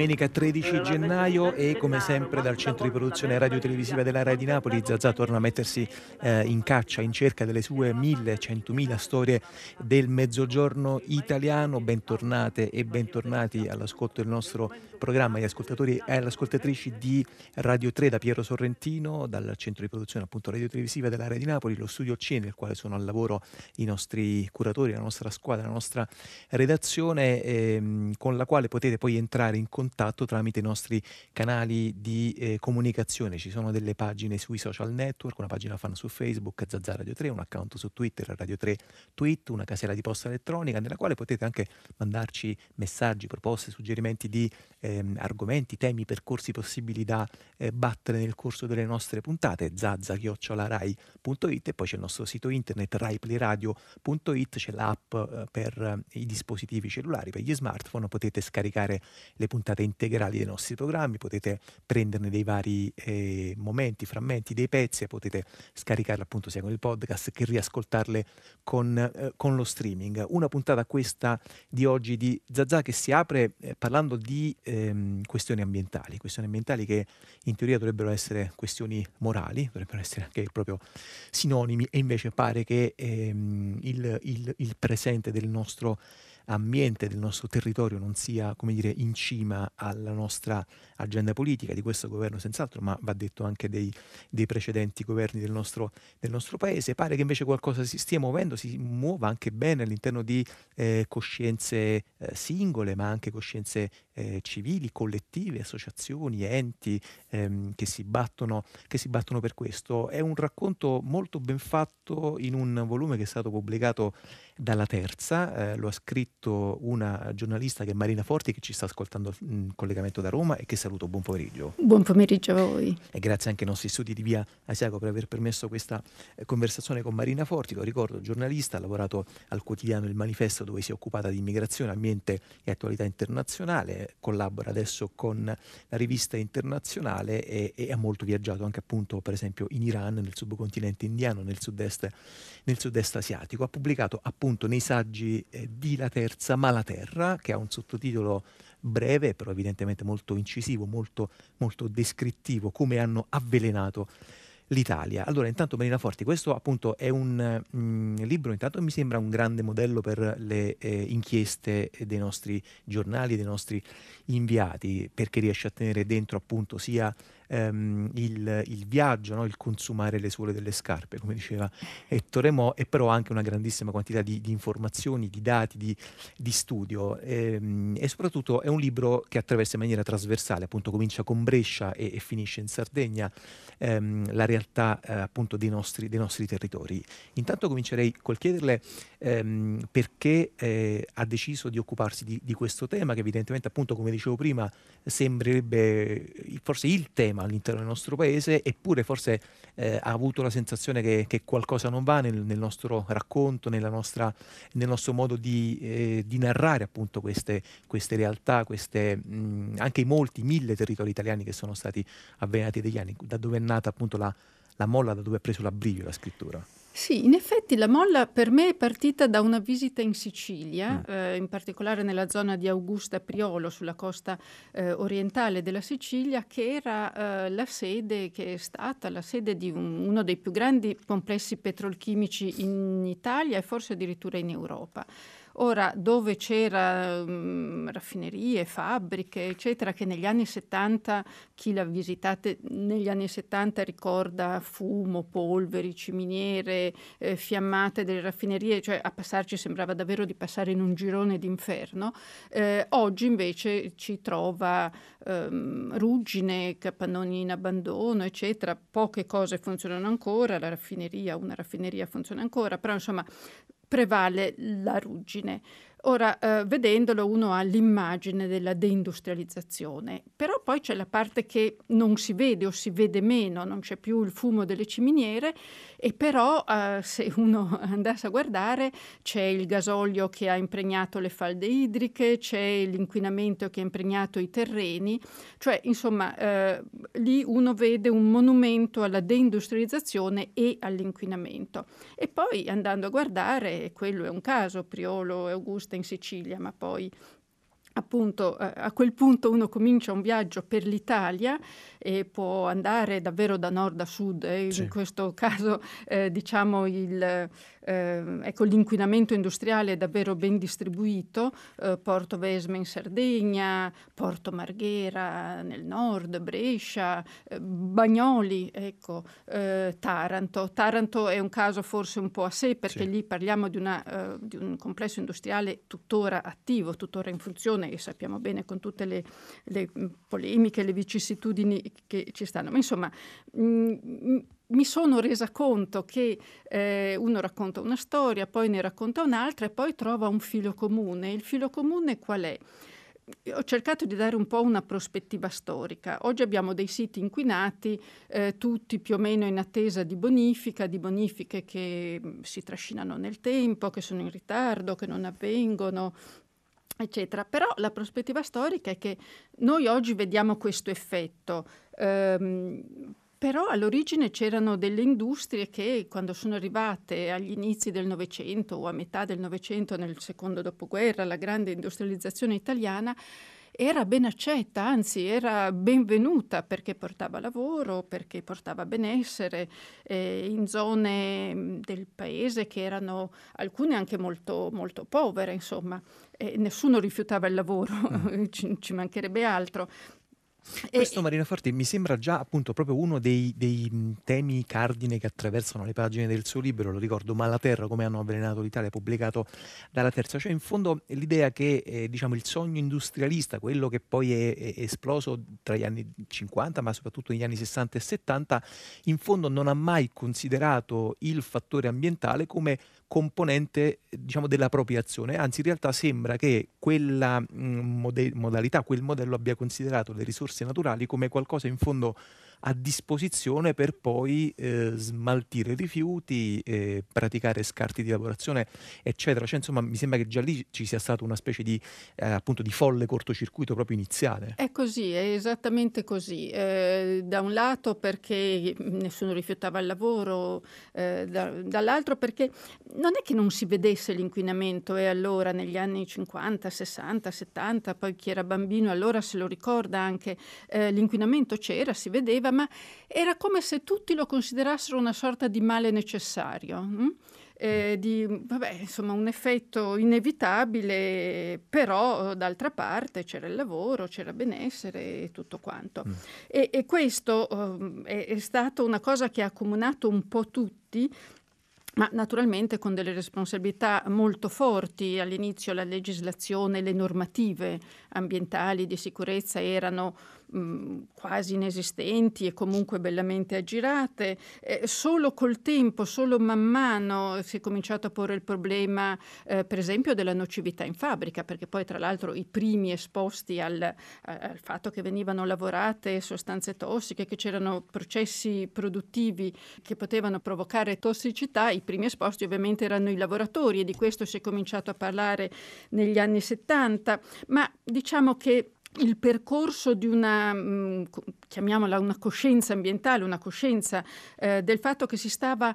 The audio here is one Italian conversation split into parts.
Domenica 13 gennaio e come sempre dal centro di produzione radio-televisiva della Rai di Napoli Zazà torna a mettersi eh, in caccia in cerca delle sue mille, centomila storie del mezzogiorno italiano. Bentornate e bentornati all'ascolto del nostro programma gli ascoltatori e le ascoltatrici di Radio 3 da Piero Sorrentino, dal centro di produzione appunto radio-televisiva della Rai di Napoli, lo studio C nel quale sono al lavoro i nostri curatori, la nostra squadra, la nostra redazione ehm, con la quale potete poi entrare in contatto tramite i nostri canali di eh, comunicazione. Ci sono delle pagine sui social network, una pagina fan su Facebook, Zazza Radio 3, un account su Twitter, Radio 3 Tweet, una casella di posta elettronica nella quale potete anche mandarci messaggi, proposte, suggerimenti di ehm, argomenti, temi, percorsi possibili da eh, battere nel corso delle nostre puntate, zazza-rai.it e poi c'è il nostro sito internet raiplayradio.it, c'è l'app eh, per eh, i dispositivi cellulari, per gli smartphone, potete scaricare le puntate integrali dei nostri programmi, potete prenderne dei vari eh, momenti, frammenti, dei pezzi e potete scaricarle appunto sia con il podcast che riascoltarle con, eh, con lo streaming. Una puntata questa di oggi di Zazà che si apre eh, parlando di ehm, questioni ambientali, questioni ambientali che in teoria dovrebbero essere questioni morali, dovrebbero essere anche proprio sinonimi e invece pare che ehm, il, il, il presente del nostro ambiente del nostro territorio non sia, come dire, in cima alla nostra agenda politica di questo governo senz'altro, ma va detto anche dei, dei precedenti governi del nostro, del nostro, paese. Pare che invece qualcosa si stia muovendo, si muova anche bene all'interno di eh, coscienze eh, singole, ma anche coscienze eh, civili, collettive, associazioni, enti ehm, che, si battono, che si battono per questo. È un racconto molto ben fatto in un volume che è stato pubblicato dalla Terza, eh, lo ha scritto una giornalista che è Marina Forti che ci sta ascoltando in collegamento da Roma e che saluto, buon pomeriggio. Buon pomeriggio a voi. E grazie anche ai nostri studi di Via Asiago per aver permesso questa eh, conversazione con Marina Forti, lo ricordo, giornalista, ha lavorato al quotidiano Il Manifesto dove si è occupata di immigrazione, ambiente e attualità internazionale, collabora adesso con la rivista internazionale e, e ha molto viaggiato anche appunto per esempio in Iran, nel subcontinente indiano, nel sud-est, nel sud-est asiatico. Ha pubblicato appunto appunto nei saggi eh, di La Terza Malaterra, che ha un sottotitolo breve, però evidentemente molto incisivo, molto, molto descrittivo, come hanno avvelenato l'Italia. Allora, intanto Marina Forti, questo appunto è un mm, libro, intanto mi sembra un grande modello per le eh, inchieste dei nostri giornali, dei nostri inviati, perché riesce a tenere dentro appunto sia ehm, il, il, viaggio, no? il consumare le suole delle scarpe, come diceva Ettore Mo, e però anche una grandissima quantità di, di informazioni, di dati, di, di studio ehm, e soprattutto è un libro che attraversa in maniera trasversale, appunto comincia con Brescia e, e finisce in Sardegna, ehm, la realtà eh, appunto dei nostri, dei nostri, territori. Intanto comincerei col chiederle ehm, perché eh, ha deciso di occuparsi di, di questo tema che evidentemente appunto come dicevo prima sembrerebbe forse il tema all'interno del nostro paese, eppure forse eh, ha avuto la sensazione che, che qualcosa non va nel, nel nostro racconto, nostra, nel nostro modo di, eh, di narrare appunto queste, queste realtà, queste, mh, anche i molti, mille territori italiani che sono stati avvelenati degli anni, da dove è nata appunto la, la molla, da dove ha preso l'abbrivio la scrittura. Sì, in effetti la molla per me è partita da una visita in Sicilia, mm. eh, in particolare nella zona di Augusta Priolo, sulla costa eh, orientale della Sicilia, che era eh, la sede, che è stata la sede di un, uno dei più grandi complessi petrolchimici in Italia e forse addirittura in Europa. Ora, dove c'era um, raffinerie, fabbriche, eccetera, che negli anni 70, chi l'ha visitate negli anni 70 ricorda fumo, polveri, ciminiere, eh, fiammate delle raffinerie, cioè a passarci sembrava davvero di passare in un girone d'inferno. Eh, oggi invece ci trova ehm, ruggine, capannoni in abbandono, eccetera. Poche cose funzionano ancora, la raffineria, una raffineria funziona ancora, però insomma prevale la ruggine. Ora, eh, vedendolo, uno ha l'immagine della deindustrializzazione, però poi c'è la parte che non si vede o si vede meno, non c'è più il fumo delle ciminiere e però eh, se uno andasse a guardare c'è il gasolio che ha impregnato le falde idriche, c'è l'inquinamento che ha impregnato i terreni, cioè insomma eh, lì uno vede un monumento alla deindustrializzazione e all'inquinamento. E poi andando a guardare, quello è un caso, Priolo e Augusto Costa in Sicilia, ma poi appunto a quel punto uno comincia un viaggio per l'Italia e può andare davvero da nord a sud. Eh? Sì. In questo caso eh, diciamo il, eh, ecco, l'inquinamento industriale è davvero ben distribuito, eh, Porto Vesme in Sardegna, Porto Marghera nel nord, Brescia, eh, Bagnoli, ecco, eh, Taranto. Taranto è un caso forse un po' a sé perché sì. lì parliamo di, una, di, un complesso industriale tuttora attivo, tuttora in funzione e sappiamo bene con tutte le, le polemiche, le vicissitudini che ci stanno. Ma insomma, mh, mm, mi sono resa conto che eh, uno racconta una storia, poi ne racconta un'altra e poi trova un filo comune. Il filo comune qual è? Ho cercato di dare un po' una prospettiva storica. Oggi abbiamo dei siti inquinati, eh, tutti più o meno in attesa di bonifica, di bonifiche che mm, si trascinano nel tempo, che sono in ritardo, che non avvengono, eccetera. Però la prospettiva storica è che noi oggi vediamo questo effetto. Ehm, però all'origine c'erano delle industrie che quando sono arrivate agli inizi del Novecento o a metà del Novecento, nel secondo dopoguerra, la grande industrializzazione italiana, era ben accetta, anzi era benvenuta perché portava lavoro, perché portava benessere eh, in zone mm, del paese che erano alcune anche molto, molto povere, insomma. E nessuno rifiutava il lavoro, mm. ci, ci mancherebbe altro. Questo Marina Forti mi sembra già appunto proprio uno dei, dei, temi cardine che attraversano le pagine del suo libro, lo ricordo, Malaterra, come hanno avvelenato l'Italia, pubblicato dalla terza, cioè in fondo l'idea che eh, diciamo, il sogno industrialista, quello che poi è, è, esploso tra gli anni 50 ma soprattutto negli anni 60 e 70, in fondo non ha mai considerato il fattore ambientale come componente diciamo, della propria azione, anzi in realtà sembra che quella mh, mm, mode- modalità, quel modello abbia considerato le risorse naturali come qualcosa in fondo a disposizione per poi eh, smaltire rifiuti, eh, praticare scarti di lavorazione, eccetera. Cioè, insomma, mi sembra che già lì ci sia stata una specie di, eh, appunto, di folle cortocircuito proprio iniziale. È così, è esattamente così. Eh, da un lato perché nessuno rifiutava il lavoro, eh, da, dall'altro perché non è che non si vedesse l'inquinamento e allora negli anni 50, 60, 70, poi chi era bambino allora se lo ricorda anche, eh, l'inquinamento c'era, si vedeva ma era come se tutti lo considerassero una sorta di male necessario. Hm? Eh, di vabbè, insomma, un effetto inevitabile, però d'altra parte c'era il lavoro, c'era benessere e tutto quanto. Mm. E, e, questo uh, è, è stata una cosa che ha accomunato un po' tutti ma naturalmente con delle responsabilità molto forti. All'inizio la legislazione, le normative ambientali di sicurezza erano mh, quasi inesistenti e comunque bellamente aggirate. Eh, solo col tempo, solo man mano si è cominciato a porre il problema, eh, per esempio, della nocività in fabbrica, perché poi tra l'altro i primi esposti al, al fatto che venivano lavorate sostanze tossiche, che c'erano processi produttivi che potevano provocare tossicità, i primi esposti ovviamente erano i lavoratori e di questo si è cominciato a parlare negli anni 70, ma diciamo che il percorso di una, mm, chiamiamola una coscienza ambientale, una coscienza eh, del fatto che si stava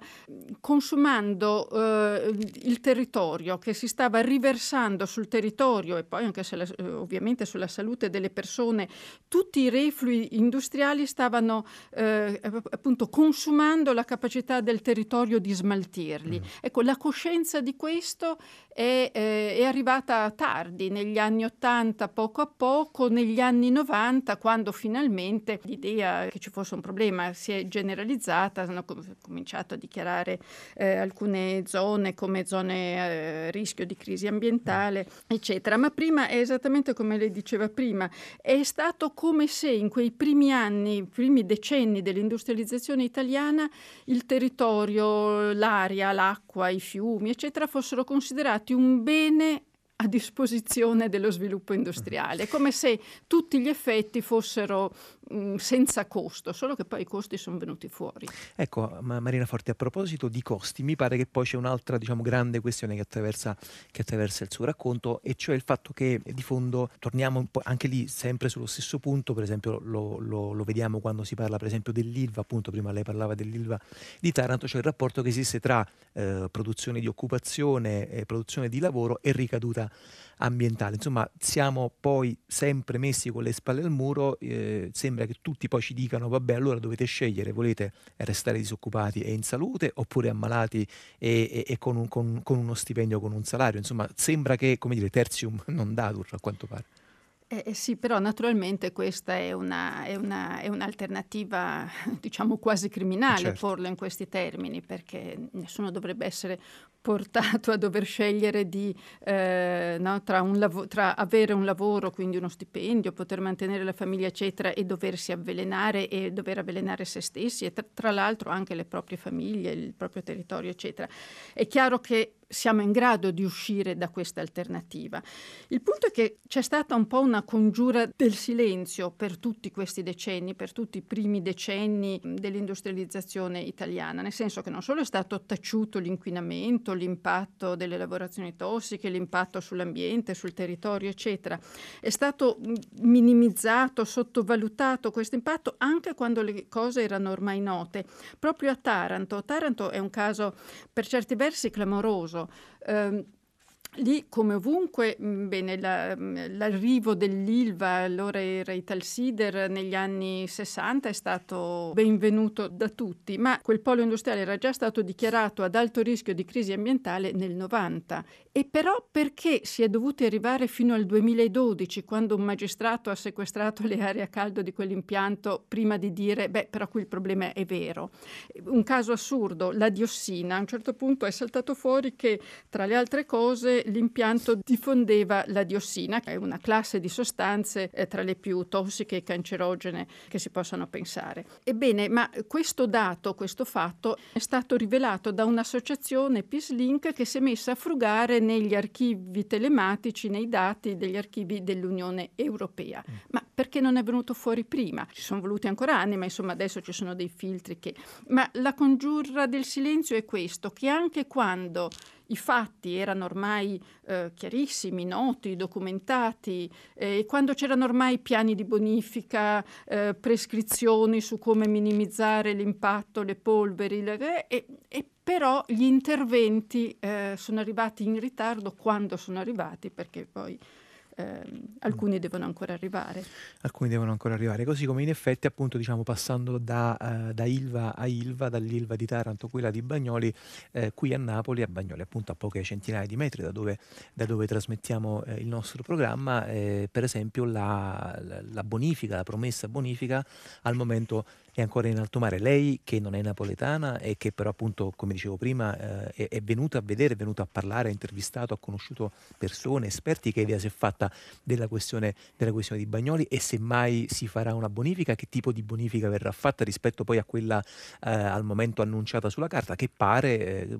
consumando eh, il territorio, che si stava riversando sul territorio e poi anche la, eh, ovviamente sulla salute delle persone, tutti i reflui industriali stavano eh, appunto consumando la capacità del territorio di smaltirli. Mm. Ecco, la coscienza di questo è, eh, è arrivata tardi, negli anni Ottanta, poco a poco, negli anni 90, quando finalmente l'idea che ci fosse un problema si è generalizzata, hanno cominciato a dichiarare eh, alcune zone come zone a eh, rischio di crisi ambientale, eccetera. Ma prima è esattamente come lei diceva prima, è stato come se in quei primi anni, primi decenni dell'industrializzazione italiana, il territorio, l'aria, l'acqua, i fiumi, eccetera, fossero considerati un bene a disposizione dello sviluppo industriale, come se tutti gli effetti fossero senza costo, solo che poi i costi sono venuti fuori. Ecco, Marina Forti, a proposito di costi, mi pare che poi c'è un'altra diciamo, grande questione che attraversa, che attraversa, il suo racconto, e cioè il fatto che di fondo torniamo anche lì sempre sullo stesso punto, per esempio lo, lo, lo vediamo quando si parla per esempio dell'ILVA, appunto prima lei parlava dell'ILVA di Taranto, cioè il rapporto che esiste tra eh, produzione di occupazione, eh, produzione di lavoro e ricaduta ambientale. Insomma, siamo poi sempre messi con le spalle al muro, eh, sembra che tutti poi ci dicano vabbè allora dovete scegliere, volete restare disoccupati e in salute oppure ammalati e, e, e con, un, con, con, uno stipendio, con un salario. Insomma, sembra che, come dire, tertium non datur a quanto pare. Eh, eh, sì, però naturalmente questa è, una, è, una, è un'alternativa, diciamo quasi criminale certo. porlo in questi termini, perché nessuno dovrebbe essere portato a dover scegliere di, eh, no, tra, lav- tra, avere un lavoro, quindi uno stipendio, poter mantenere la famiglia, eccetera, e doversi avvelenare e dover avvelenare se stessi e tra, tra l'altro anche le proprie famiglie, il proprio territorio, eccetera. È chiaro che siamo in grado di uscire da questa alternativa. Il punto è che c'è stata un po' una congiura del silenzio per tutti questi decenni, per tutti i primi decenni dell'industrializzazione italiana, nel senso che non solo è stato taciuto l'inquinamento, l'impatto delle lavorazioni tossiche, l'impatto sull'ambiente, sul territorio, eccetera, è stato minimizzato, sottovalutato questo impatto anche quando le cose erano ormai note. Proprio a Taranto, Taranto è un caso per certi versi clamoroso, caso. Lì, come ovunque, mm, bene, la, mm, l'arrivo dell'Ilva, allora era Italsider, negli anni 60 è stato benvenuto da tutti, ma quel polo industriale era già stato dichiarato ad alto rischio di crisi ambientale nel 90. E però perché si è dovuti arrivare fino al 2012, quando un magistrato ha sequestrato le aree a caldo di quell'impianto, prima di dire, beh, però qui il problema è vero. Un caso assurdo, la diossina. A un certo punto è saltato fuori che, tra le altre cose, l'impianto diffondeva la diossina, che è una classe di sostanze eh, tra le più tossiche e cancerogene che si possano pensare. Ebbene, ma questo dato, questo fatto, è stato rivelato da un'associazione PISLink che si è messa a frugare negli archivi telematici, nei dati degli archivi dell'Unione Europea. Mm. Ma perché non è venuto fuori prima? Ci sono voluti ancora anni, ma insomma adesso ci sono dei filtri che... Ma la congiura del silenzio è questo, che anche quando i fatti erano ormai eh, chiarissimi, noti, documentati, eh, e quando c'erano ormai piani di bonifica, eh, prescrizioni su come minimizzare l'impatto, le polveri, le, e, e però gli interventi eh, sono arrivati in ritardo quando sono arrivati, perché poi eh, alcuni devono ancora arrivare. Alcuni devono ancora arrivare, così come in effetti appunto diciamo passando da, uh, da Ilva a Ilva, dall'Ilva di Taranto, quella di Bagnoli, eh, qui a Napoli, a Bagnoli appunto a poche centinaia di metri da dove, da dove trasmettiamo eh, il nostro programma, eh, per esempio la, la bonifica, la promessa bonifica al momento è ancora in alto mare. Lei che non è napoletana e che però appunto, come dicevo prima, eh, è, venuta a vedere, è venuta a parlare, ha intervistato, ha conosciuto persone, esperti, che idea si è fatta della questione, della questione di Bagnoli e se mai si farà una bonifica, che tipo di bonifica verrà fatta rispetto poi a quella eh, al momento annunciata sulla carta, che pare eh,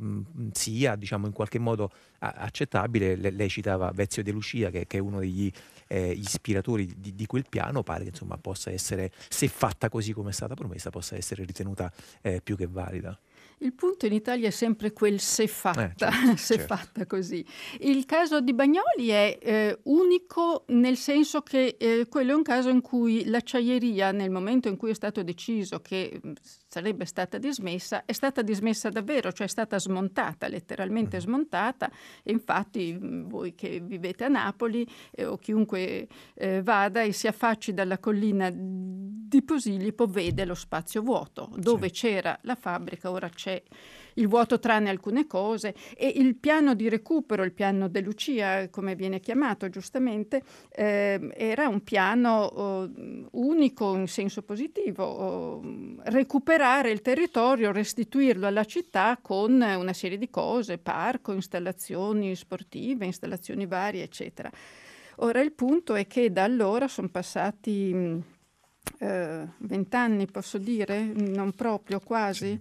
sia diciamo in qualche modo accettabile. Le, lei citava Vezio De Lucia, che, che è uno degli eh, ispiratori di, di, quel piano, pare che insomma possa essere, se fatta così come è stata promessa, possa essere ritenuta eh, più che valida. Il punto in Italia è sempre quel se fatta, eh, certo, se certo. fatta così. Il caso di Bagnoli è eh, unico nel senso che eh, quello è un caso in cui l'acciaieria, nel momento in cui è stato deciso che mm, sarebbe stata dismessa, è stata dismessa davvero, cioè è stata smontata, letteralmente mm. smontata. E infatti mm, voi che vivete a Napoli eh, o chiunque eh, vada e si affacci dalla collina di Posillipo vede lo spazio vuoto, dove sì. c'era la fabbrica, ora c'è il vuoto tranne alcune cose e il piano di recupero, il piano De Lucia, come viene chiamato giustamente, eh, era un piano oh, unico in senso positivo, oh, recuperare il territorio, restituirlo alla città con una serie di cose, parco, installazioni sportive, installazioni varie, eccetera. Ora il punto è che da allora sono passati eh, vent'anni, posso dire, non proprio quasi,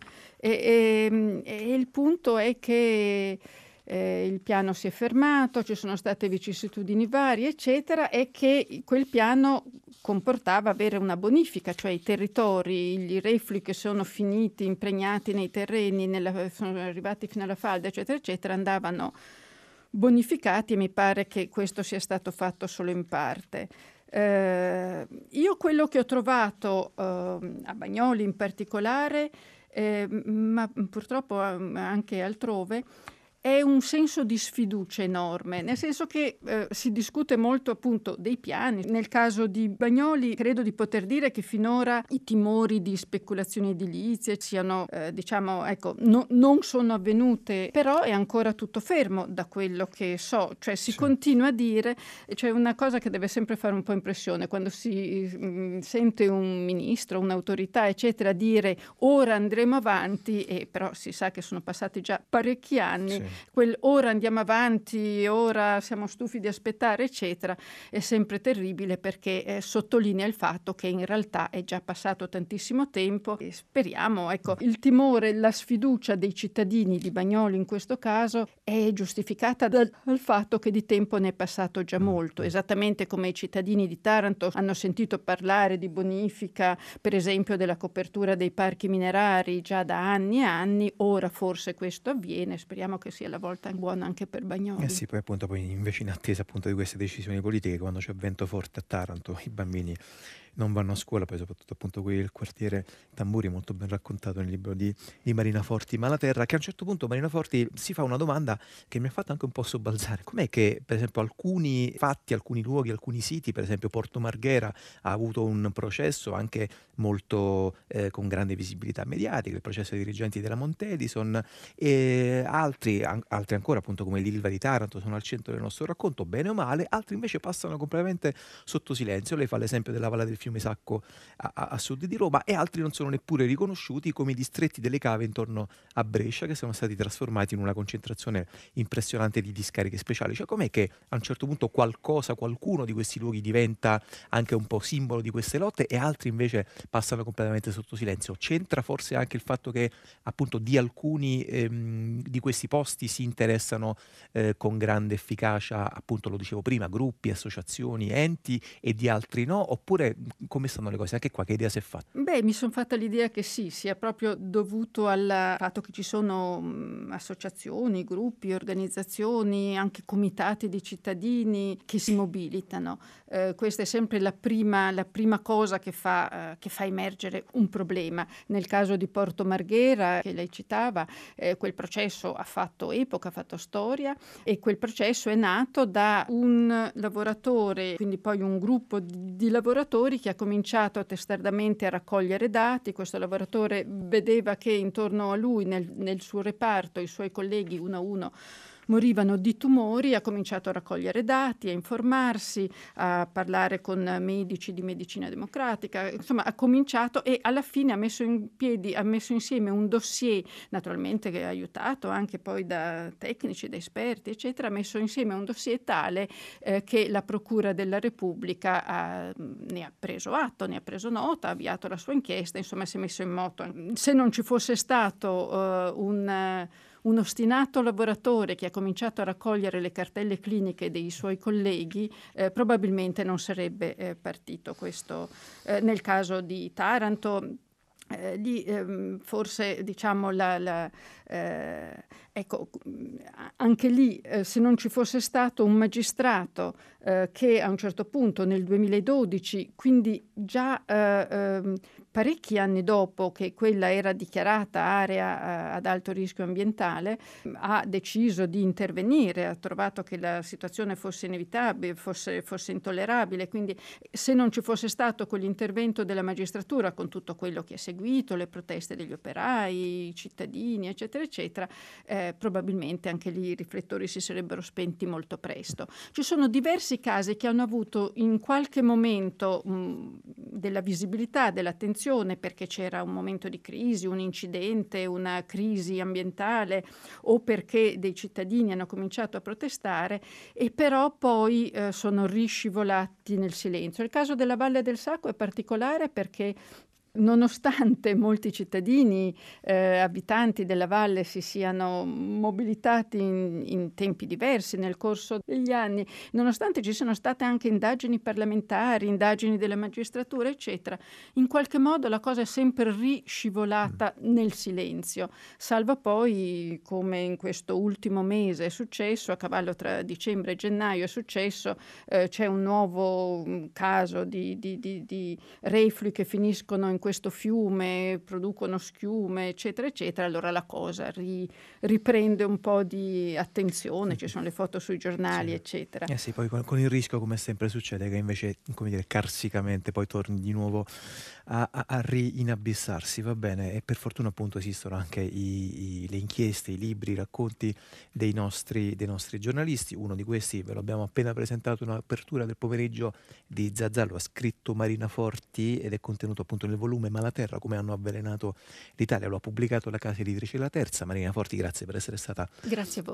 e, e, e, il punto è che eh, il piano si è fermato, ci sono state vicissitudini varie, eccetera, e che quel piano comportava avere una bonifica, cioè i territori, i reflui che sono finiti impregnati nei terreni, nella, sono arrivati fino alla falda, eccetera, eccetera, andavano bonificati e mi pare che questo sia stato fatto solo in parte. Eh, io quello che ho trovato eh, a Bagnoli in particolare, ma purtroppo anche altrove, è un senso di sfiducia enorme, nel senso che eh, si discute molto appunto dei piani. Nel caso di Bagnoli credo di poter dire che finora i timori di speculazioni edilizie siano, eh, diciamo, ecco, no, non sono avvenute, però è ancora tutto fermo da quello che so, cioè si sì. continua a dire, cioè una cosa che deve sempre fare un po' impressione, quando si mh, mm, sente un ministro, un'autorità, eccetera, dire ora andremo avanti, e però si sa che sono passati già parecchi anni. Sì quel ora andiamo avanti, ora siamo stufi di aspettare, eccetera, è sempre terribile perché eh, sottolinea il fatto che in realtà è già passato tantissimo tempo e speriamo, ecco, il timore, la sfiducia dei cittadini di Bagnoli in questo caso è giustificata dal, dal fatto che di tempo ne è passato già molto, esattamente come i cittadini di Taranto hanno sentito parlare di bonifica, per esempio della copertura dei parchi minerari già da anni e anni, ora forse questo avviene, speriamo che sia sia la volta buona anche per Bagnoli. Eh sì, poi appunto poi invece in attesa appunto di queste decisioni politiche, quando c'è vento forte a Taranto, i bambini non vanno a scuola, poi soprattutto appunto qui il quartiere Tamburi, molto ben raccontato nel libro di, di Marina Forti, Malaterra, che a un certo punto Marina Forti si fa una domanda che mi ha fatto anche un po' sobbalzare. Com'è che per esempio alcuni fatti, alcuni luoghi, alcuni siti, per esempio Porto Marghera ha avuto un processo anche molto eh, con grande visibilità mediatica, il processo dei dirigenti della Montedison e altri, an- altri ancora appunto come l'Ilva di Taranto sono al centro del nostro racconto, bene o male, altri invece passano completamente sotto silenzio. Lei fa l'esempio della Valle del fiume Sacco a, a, a, sud di Roma e altri non sono neppure riconosciuti come i distretti delle cave intorno a Brescia che sono stati trasformati in una concentrazione impressionante di discariche speciali. Cioè com'è che a un certo punto qualcosa, qualcuno di questi luoghi diventa anche un po' simbolo di queste lotte e altri invece passano completamente sotto silenzio? C'entra forse anche il fatto che appunto di alcuni ehm, di questi posti si interessano eh, con grande efficacia, appunto lo dicevo prima, gruppi, associazioni, enti e di altri no? Oppure come stanno le cose? Anche qua che idea si è fatta? Beh, mi sono fatta l'idea che sì, sia proprio dovuto al fatto che ci sono mh, associazioni, gruppi, organizzazioni, anche comitati di cittadini che si mobilitano. Eh, questa è sempre la prima, la prima cosa che fa, eh, che fa, emergere un problema. Nel caso di Porto Marghera, che lei citava, eh, quel processo ha fatto epoca, ha fatto storia e quel processo è nato da un lavoratore, quindi poi un gruppo di, di lavoratori che ha cominciato testardamente a raccogliere dati. Questo lavoratore vedeva che intorno a lui, nel, nel suo reparto, i suoi colleghi uno a uno morivano di tumori, ha cominciato a raccogliere dati, a informarsi, a parlare con medici di medicina democratica, insomma ha cominciato e alla fine ha messo in piedi, ha messo insieme un dossier, naturalmente che è aiutato anche poi da tecnici, da esperti, eccetera, ha messo insieme un dossier tale eh, che la Procura della Repubblica ha, ne ha preso atto, ne ha preso nota, ha avviato la sua inchiesta, insomma si è messo in moto. Se non ci fosse stato uh, un un ostinato lavoratore che ha cominciato a raccogliere le cartelle cliniche dei suoi colleghi eh, probabilmente non sarebbe eh, partito questo. Eh, nel caso di Taranto eh, lì ehm, forse diciamo la, la eh, ecco anche lì eh, se non ci fosse stato un magistrato eh, che a un certo punto nel 2012 quindi già eh, ehm, parecchi anni dopo che quella era dichiarata area eh, ad alto rischio ambientale, ha deciso di intervenire, ha trovato che la situazione fosse inevitabile, fosse, fosse intollerabile, quindi se non ci fosse stato quell'intervento della magistratura con tutto quello che è seguito, le proteste degli operai, i cittadini, eccetera, eccetera, eh, probabilmente anche lì i riflettori si sarebbero spenti molto presto. Ci sono diversi casi che hanno avuto in qualche momento mh, della visibilità, dell'attenzione, situazione perché c'era un momento di crisi, un incidente, una crisi ambientale o perché dei cittadini hanno cominciato a protestare e però poi eh, sono riscivolati nel silenzio. Il caso della Valle del Sacco è particolare perché nonostante molti cittadini eh, abitanti della valle si siano mobilitati in, in, tempi diversi nel corso degli anni, nonostante ci siano state anche indagini parlamentari, indagini della magistratura, eccetera, in qualche modo la cosa è sempre riscivolata nel silenzio, salvo poi, come in questo ultimo mese è successo, a cavallo tra dicembre e gennaio è successo, eh, c'è un nuovo mm, caso di, di, di, di reflui che finiscono in questo fiume, producono schiume, eccetera, eccetera, allora la cosa ri, riprende un po' di attenzione, ci sono le foto sui giornali, sì. eccetera. Eh sì, poi con, con, il rischio, come sempre succede, che invece, come dire, carsicamente poi torni di nuovo a, a, a rinabissarsi, va bene? E per fortuna appunto esistono anche i, i, le inchieste, i libri, i racconti dei nostri, dei nostri giornalisti. Uno di questi ve l'abbiamo appena presentato in apertura del pomeriggio di Zazzallo, ha scritto Marina Forti ed è contenuto appunto nel volume Malaterra, come hanno avvelenato l'Italia. Lo ha pubblicato la casa editrice La Terza. Marina Forti, grazie per essere stata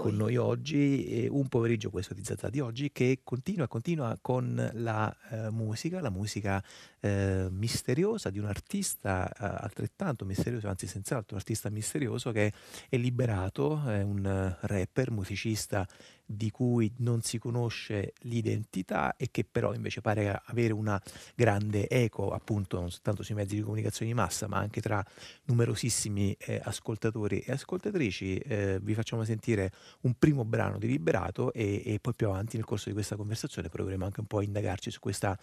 con noi oggi. E un pomeriggio questo di Zazza di oggi che continua, continua con la eh, musica, la musica eh, misteriosa di un artista eh, altrettanto misterioso, anzi senz'altro un artista misterioso che è liberato, è un rapper, musicista di cui non si conosce l'identità e che però invece pare avere una grande eco appunto non soltanto sui mezzi di comunicazione di massa ma anche tra numerosissimi eh, ascoltatori e ascoltatrici. Eh, vi facciamo sentire un primo brano di Liberato e, e, poi più avanti nel corso di questa conversazione proveremo anche un po' a indagarci su questa,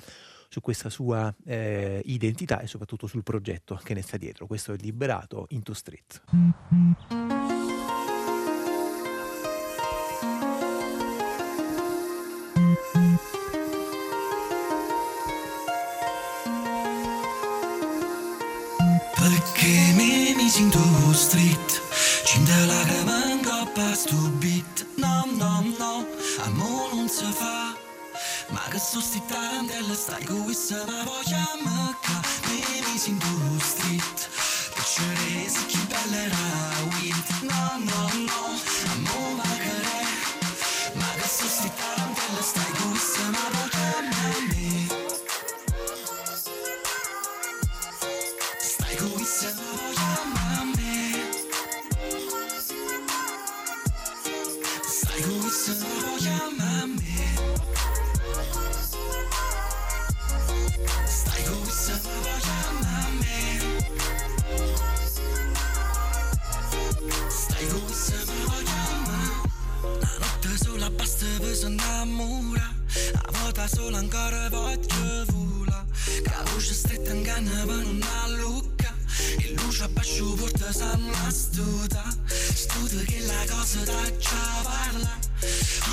su questa sua eh, identità e soprattutto sul progetto che ne sta dietro. Questo è Liberato Into Street. Mi misi in tu street Cinta la che m'ingoppa sto beat No, no, no, amo non si fa Ma che so sti tarantelle stai con questa ma voglia mecca Mi misi in tu street Piacere se chi bella era weed No, no, no, sola ancora voglio vola Che la voce stretta inganna per una lucca. E luce a basso porta sanna stuta Stuta che la cosa da già parla.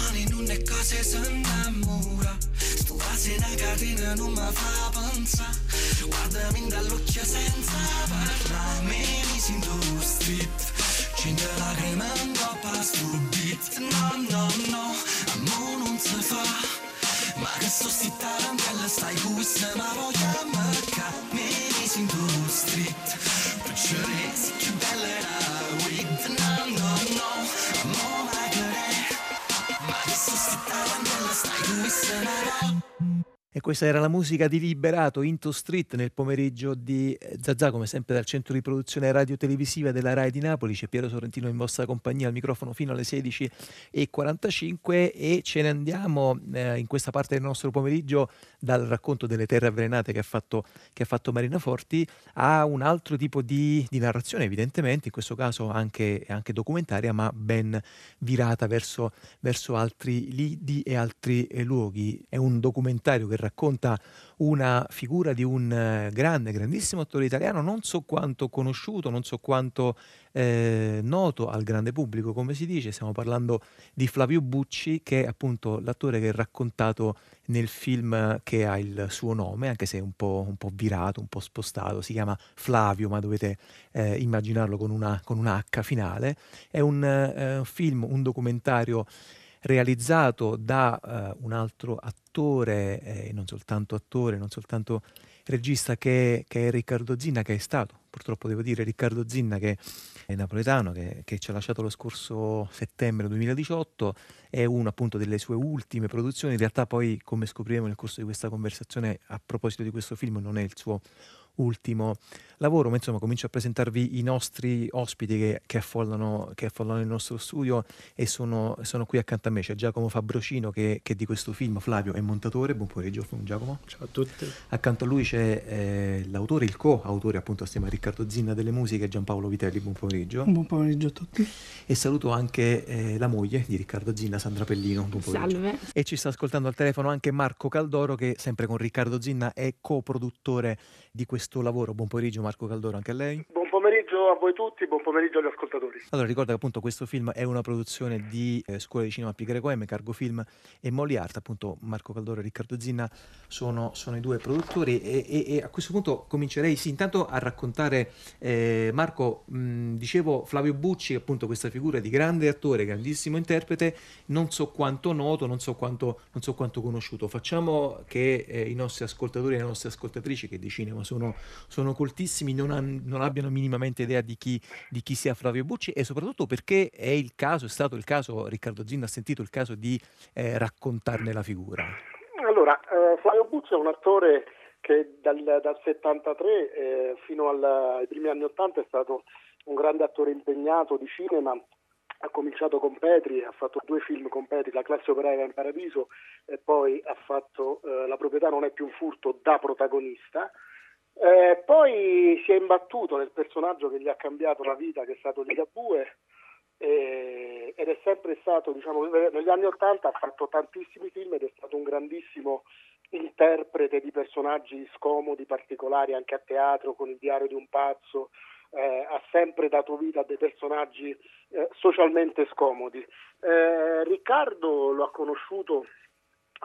Ani non è cose si innamora Sto quasi una catena non mi fa pensare Guardami dall'occhio senza parlare Mi sento street Cinque lacrime in coppa sto beat. No, no, no, amore non si fa ma che sto sti tarantelle stai questa ma voglio mecca Mi sento street questa era la musica di Liberato Into Street nel pomeriggio di eh, Zazà, come sempre dal centro di produzione radio-televisiva della RAI di Napoli. C'è Piero Sorrentino in vostra compagnia al microfono fino alle 16.45 e ce ne andiamo eh, in questa parte del nostro pomeriggio dal racconto delle terre avvelenate che ha fatto, che ha fatto Marina Forti a un altro tipo di, di narrazione, evidentemente, in questo caso anche, anche documentaria, ma ben virata verso, verso altri lidi e altri eh, luoghi. È un documentario che racconta una figura di un eh, grande, grandissimo attore italiano, non so quanto conosciuto, non so quanto eh, noto al grande pubblico, come si dice, stiamo parlando di Flavio Bucci, che è appunto l'attore che è raccontato nel film che ha il suo nome, anche se un po', un po virato, un po' spostato, si chiama Flavio, ma dovete eh, immaginarlo con una, con una H finale. È un eh, film, un documentario realizzato da uh, un altro attore, eh, non soltanto attore, non soltanto regista, che, che, è Riccardo Zinna, che è stato, purtroppo devo dire, Riccardo Zinna, che è napoletano, che, che ci ha lasciato lo scorso settembre 2018, è una appunto delle sue ultime produzioni, in realtà poi, come scopriremo nel corso di questa conversazione, a proposito di questo film, non è il suo ultimo lavoro, ma insomma comincio a presentarvi i nostri ospiti che, che, affollano, che affollano, il nostro studio e sono, sono, qui accanto a me, c'è Giacomo Fabrocino che, che, di questo film, Flavio è montatore, buon pomeriggio Giacomo. Ciao a tutti. Accanto a lui c'è eh, l'autore, il co-autore appunto assieme a Riccardo Zinna delle musiche, Giampaolo Vitelli, buon pomeriggio. Buon pomeriggio a tutti. E saluto anche eh, la moglie di Riccardo Zinna, Sandra Pellino, buon pomeriggio. Salve. E ci sta ascoltando al telefono anche Marco Caldoro che sempre con Riccardo Zinna è coproduttore di questo lavoro. Buon pomeriggio Marco Caldoro anche a lei. Buon a voi tutti, buon pomeriggio agli ascoltatori. Allora ricorda che appunto questo film è una produzione di eh, Scuola di Cinema Pi Greco M, Cargo Film e Molly Art, appunto Marco Caldoro e Riccardo Zinna sono, sono i due produttori e, e, e, a questo punto comincerei sì intanto a raccontare eh, Marco, mh, dicevo Flavio Bucci, appunto questa figura di grande attore, grandissimo interprete, non so quanto noto, non so quanto, non so quanto conosciuto. Facciamo che eh, i nostri ascoltatori e le nostre ascoltatrici che di cinema sono, sono coltissimi, non, han, non, abbiano minimamente idea di chi, di chi, sia Flavio Bucci e soprattutto perché è il caso, è stato il caso, Riccardo Zinna ha sentito il caso di eh, raccontarne la figura. Allora, eh, Flavio Bucci è un attore che dal, dal 73 eh, fino al, ai primi anni 80 è stato un grande attore impegnato di cinema, ha cominciato con Petri, ha fatto due film con Petri, La classe operaia in paradiso e poi ha fatto eh, La proprietà non è più un furto da protagonista. Eh, poi si è imbattuto nel personaggio che gli ha cambiato la vita, che è stato Ligabue, eh, ed è sempre stato, diciamo, negli anni Ottanta ha fatto tantissimi film ed è stato un grandissimo interprete di personaggi scomodi, particolari anche a teatro, con il diario di un pazzo, eh, ha sempre dato vita a dei personaggi eh, socialmente scomodi. Eh, Riccardo lo ha conosciuto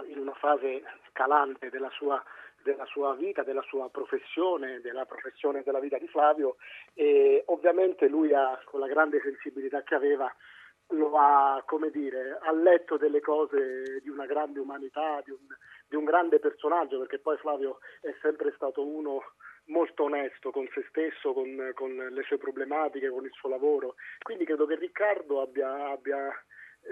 in una fase calante della sua della sua vita, della sua professione, della professione della vita di Flavio e ovviamente lui ha, con la grande sensibilità che aveva, lo ha, come dire, ha letto delle cose di una grande umanità, di un, di un grande personaggio, perché poi Flavio è sempre stato uno molto onesto con se stesso, con, con, le sue problematiche, con il suo lavoro. Quindi credo che Riccardo abbia, abbia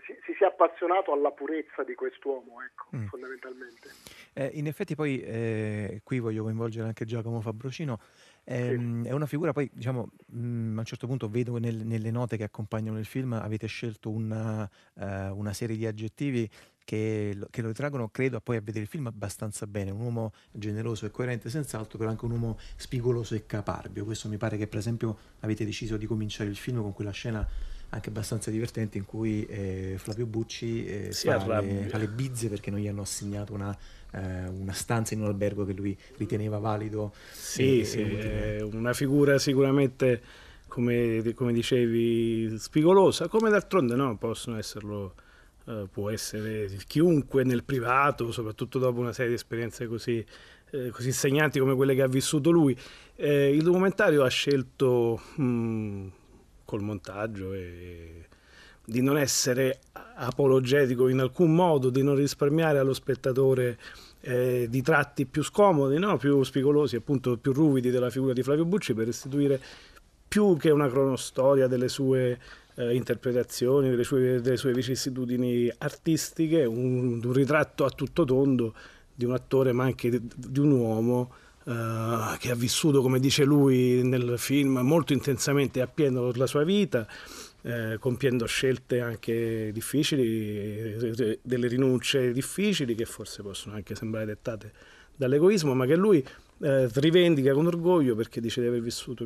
si, si sia appazionato alla purezza di quest'uomo, ecco, mm. fondamentalmente. Eh, in effetti poi eh, qui voglio coinvolgere anche Giacomo Fabrocino, ehm, sì. è una figura poi diciamo mh, mm, a un certo punto vedo nel, nelle note che accompagnano il film avete scelto una, uh, una serie di aggettivi che lo, che lo ritraggono, credo, poi a vedere il film abbastanza bene. Un uomo generoso e coerente, senz'altro, però anche un uomo spigoloso e caparbio. Questo mi pare che, per esempio, avete deciso di cominciare il film con quella scena anche abbastanza divertente in cui eh, Flavio Bucci eh, fa, le, fa, le, bizze perché non gli hanno assegnato una, eh, una, stanza in un albergo che lui riteneva valido. Sì, sì è una figura sicuramente, come, come, dicevi, spigolosa, come d'altronde no, possono esserlo, eh, può essere chiunque nel privato, soprattutto dopo una serie di esperienze così, eh, così segnanti come quelle che ha vissuto lui. Eh, il documentario ha scelto... Mh, mm, col montaggio e di non essere apologetico in alcun modo, di non risparmiare allo spettatore eh, di tratti più scomodi, no? più spigolosi, appunto più ruvidi della figura di Flavio Bucci per restituire più che una cronostoria delle sue eh, interpretazioni, delle sue, delle sue, vicissitudini artistiche, un, un, ritratto a tutto tondo di un attore ma anche di, di un uomo Uh, che ha vissuto, come dice lui nel film, molto intensamente appieno la sua vita, eh, compiendo scelte anche difficili, delle rinunce difficili che forse possono anche sembrare dettate dall'egoismo, ma che lui eh, rivendica con orgoglio perché dice di aver vissuto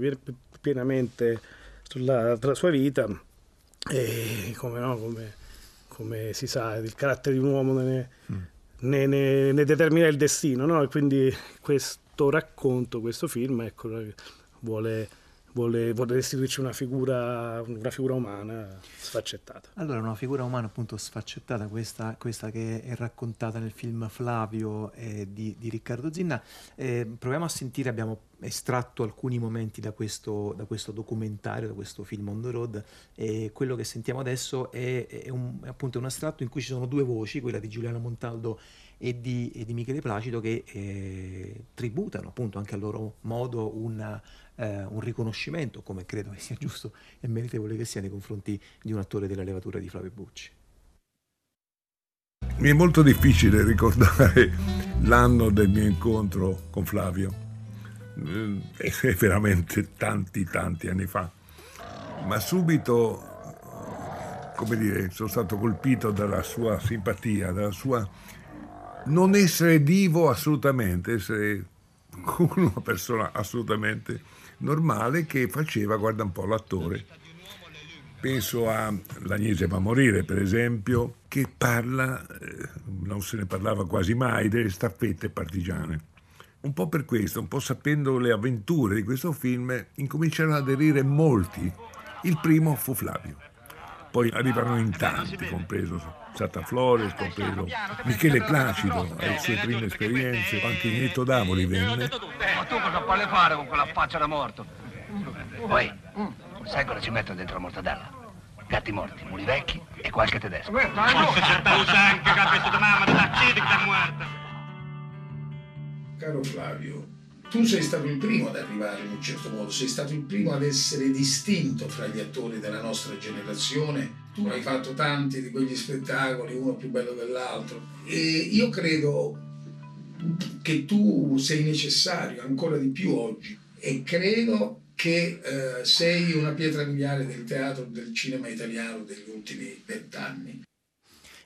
pienamente sulla, la sua vita e come, no, come, come, si sa il carattere di un uomo ne, mm. ne, ne, ne determina il destino no? e quindi questo questo racconto, questo film, ecco, vuole, vuole, vuole restituirci una figura, una figura, umana sfaccettata. Allora, una figura umana appunto sfaccettata, questa, questa che è raccontata nel film Flavio eh, di, di, Riccardo Zinna. Eh, proviamo a sentire, abbiamo estratto alcuni momenti da questo, da questo, documentario, da questo film On the Road e quello che sentiamo adesso è, è, un, è appunto un estratto in cui ci sono due voci, quella di Giuliano Montaldo e di, e di Michele Placido che eh, tributano appunto anche a loro modo una, eh, un riconoscimento, come credo che sia giusto e meritevole che sia nei confronti di un attore della levatura di Flavio Bucci. Mi è molto difficile ricordare l'anno del mio incontro con Flavio, è eh, veramente tanti tanti anni fa. Ma subito, come dire, sono stato colpito dalla sua simpatia, dalla sua non essere divo assolutamente, essere una persona assolutamente normale che faceva, guarda un po', l'attore. Penso a L'Agnese va a morire, per esempio, che parla, eh, non se ne parlava quasi mai, delle staffette partigiane. Un po' per questo, un po' sapendo le avventure di questo film, incominciarono ad aderire molti. Il primo fu Flavio. Poi arrivarono in tanti, compreso Santa Flores, compreso Michele Placido, alle sue prime esperienze, anche Nieto Davoli venne. Ma tu cosa puoi fare con quella faccia da morto? Poi, sai cosa ci metto dentro la mortadella? Gatti morti, muli vecchi e qualche tedesco. Forse c'è anche che ha mamma della città che è morta. Caro Flavio, tu sei stato il primo ad arrivare in un certo modo, sei stato il primo ad essere distinto fra gli attori della nostra generazione. Tu hai fatto tanti di quegli spettacoli, uno più bello dell'altro. E io credo che tu sei necessario ancora di più oggi e credo che eh, sei una pietra miliare del teatro del cinema italiano degli ultimi vent'anni.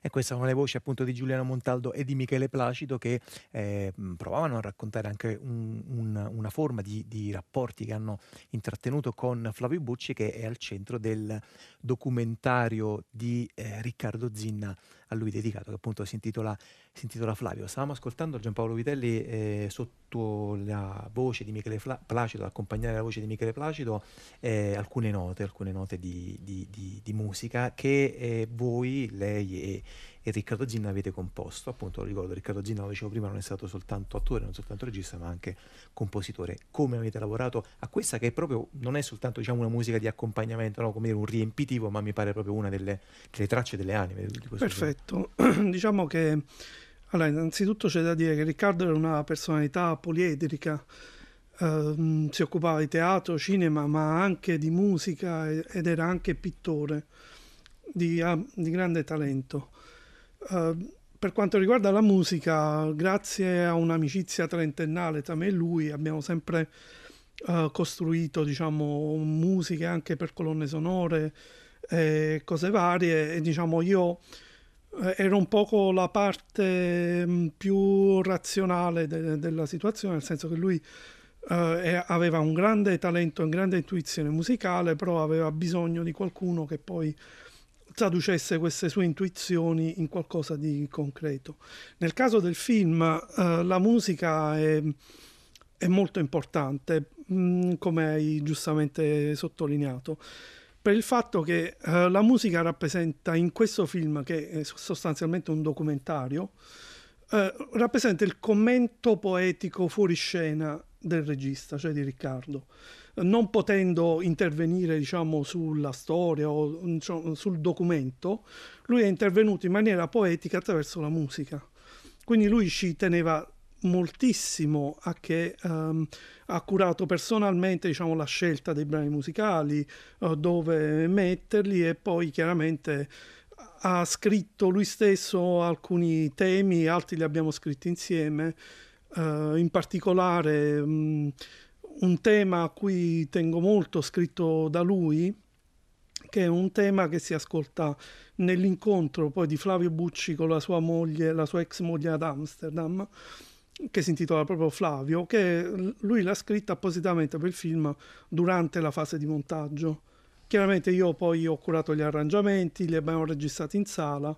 E queste sono le voci appunto di Giuliano Montaldo e di Michele Placido che eh, provavano a raccontare anche un, un, una forma di, di, rapporti che hanno intrattenuto con Flavio Bucci che è al centro del documentario di eh, Riccardo Zinna a lui dedicato che appunto si intitola, si intitola Flavio. Stavamo ascoltando Giampaolo Vitelli eh, sotto la voce di Michele Fla- Placido, accompagnare la voce di Michele Placido, eh, alcune note, alcune note di, di, di, di musica che eh, voi, lei e, e Riccardo Zinna avete composto. Appunto, lo ricordo, Riccardo Zinna, lo dicevo prima, non è stato soltanto attore, non soltanto regista, ma anche compositore. Come avete lavorato a questa che è proprio, non è soltanto diciamo, una musica di accompagnamento, no? come dire, un riempitivo, ma mi pare proprio una delle, delle tracce delle anime di questo Perfetto. diciamo che allora, innanzitutto c'è da dire che Riccardo era una personalità poliedrica. Uh, si occupava di teatro, cinema, ma anche di musica ed era anche pittore di, uh, di grande talento. Uh, per quanto riguarda la musica, grazie a un'amicizia trentennale tra me e lui, abbiamo sempre uh, costruito diciamo, musiche anche per colonne sonore e cose varie. E diciamo, io eh, ero un poco la parte mm, più razionale de- della situazione, nel senso che lui Uh, aveva un grande talento, una grande intuizione musicale, però aveva bisogno di qualcuno che poi traducesse queste sue intuizioni in qualcosa di concreto. Nel caso del film eh, la musica è, è molto importante, mh, mm, come hai giustamente sottolineato, per il fatto che eh, la musica rappresenta in questo film, che è sostanzialmente un documentario, eh, rappresenta il commento poetico fuori scena del regista, cioè di Riccardo non potendo intervenire diciamo, sulla storia o diciamo, sul documento, lui è intervenuto in maniera poetica attraverso la musica. Quindi lui ci teneva moltissimo a che um, ha curato personalmente diciamo, la scelta dei brani musicali, uh, dove metterli e poi chiaramente ha scritto lui stesso alcuni temi, altri li abbiamo scritti insieme, uh, in particolare um, un tema a cui tengo molto, scritto da lui, che è un tema che si ascolta nell'incontro poi di Flavio Bucci con la sua moglie, la sua ex moglie ad Amsterdam, che si intitola proprio Flavio, che lui l'ha scritta appositamente per il film durante la fase di montaggio. Chiaramente io poi ho curato gli arrangiamenti, li abbiamo registrati in sala.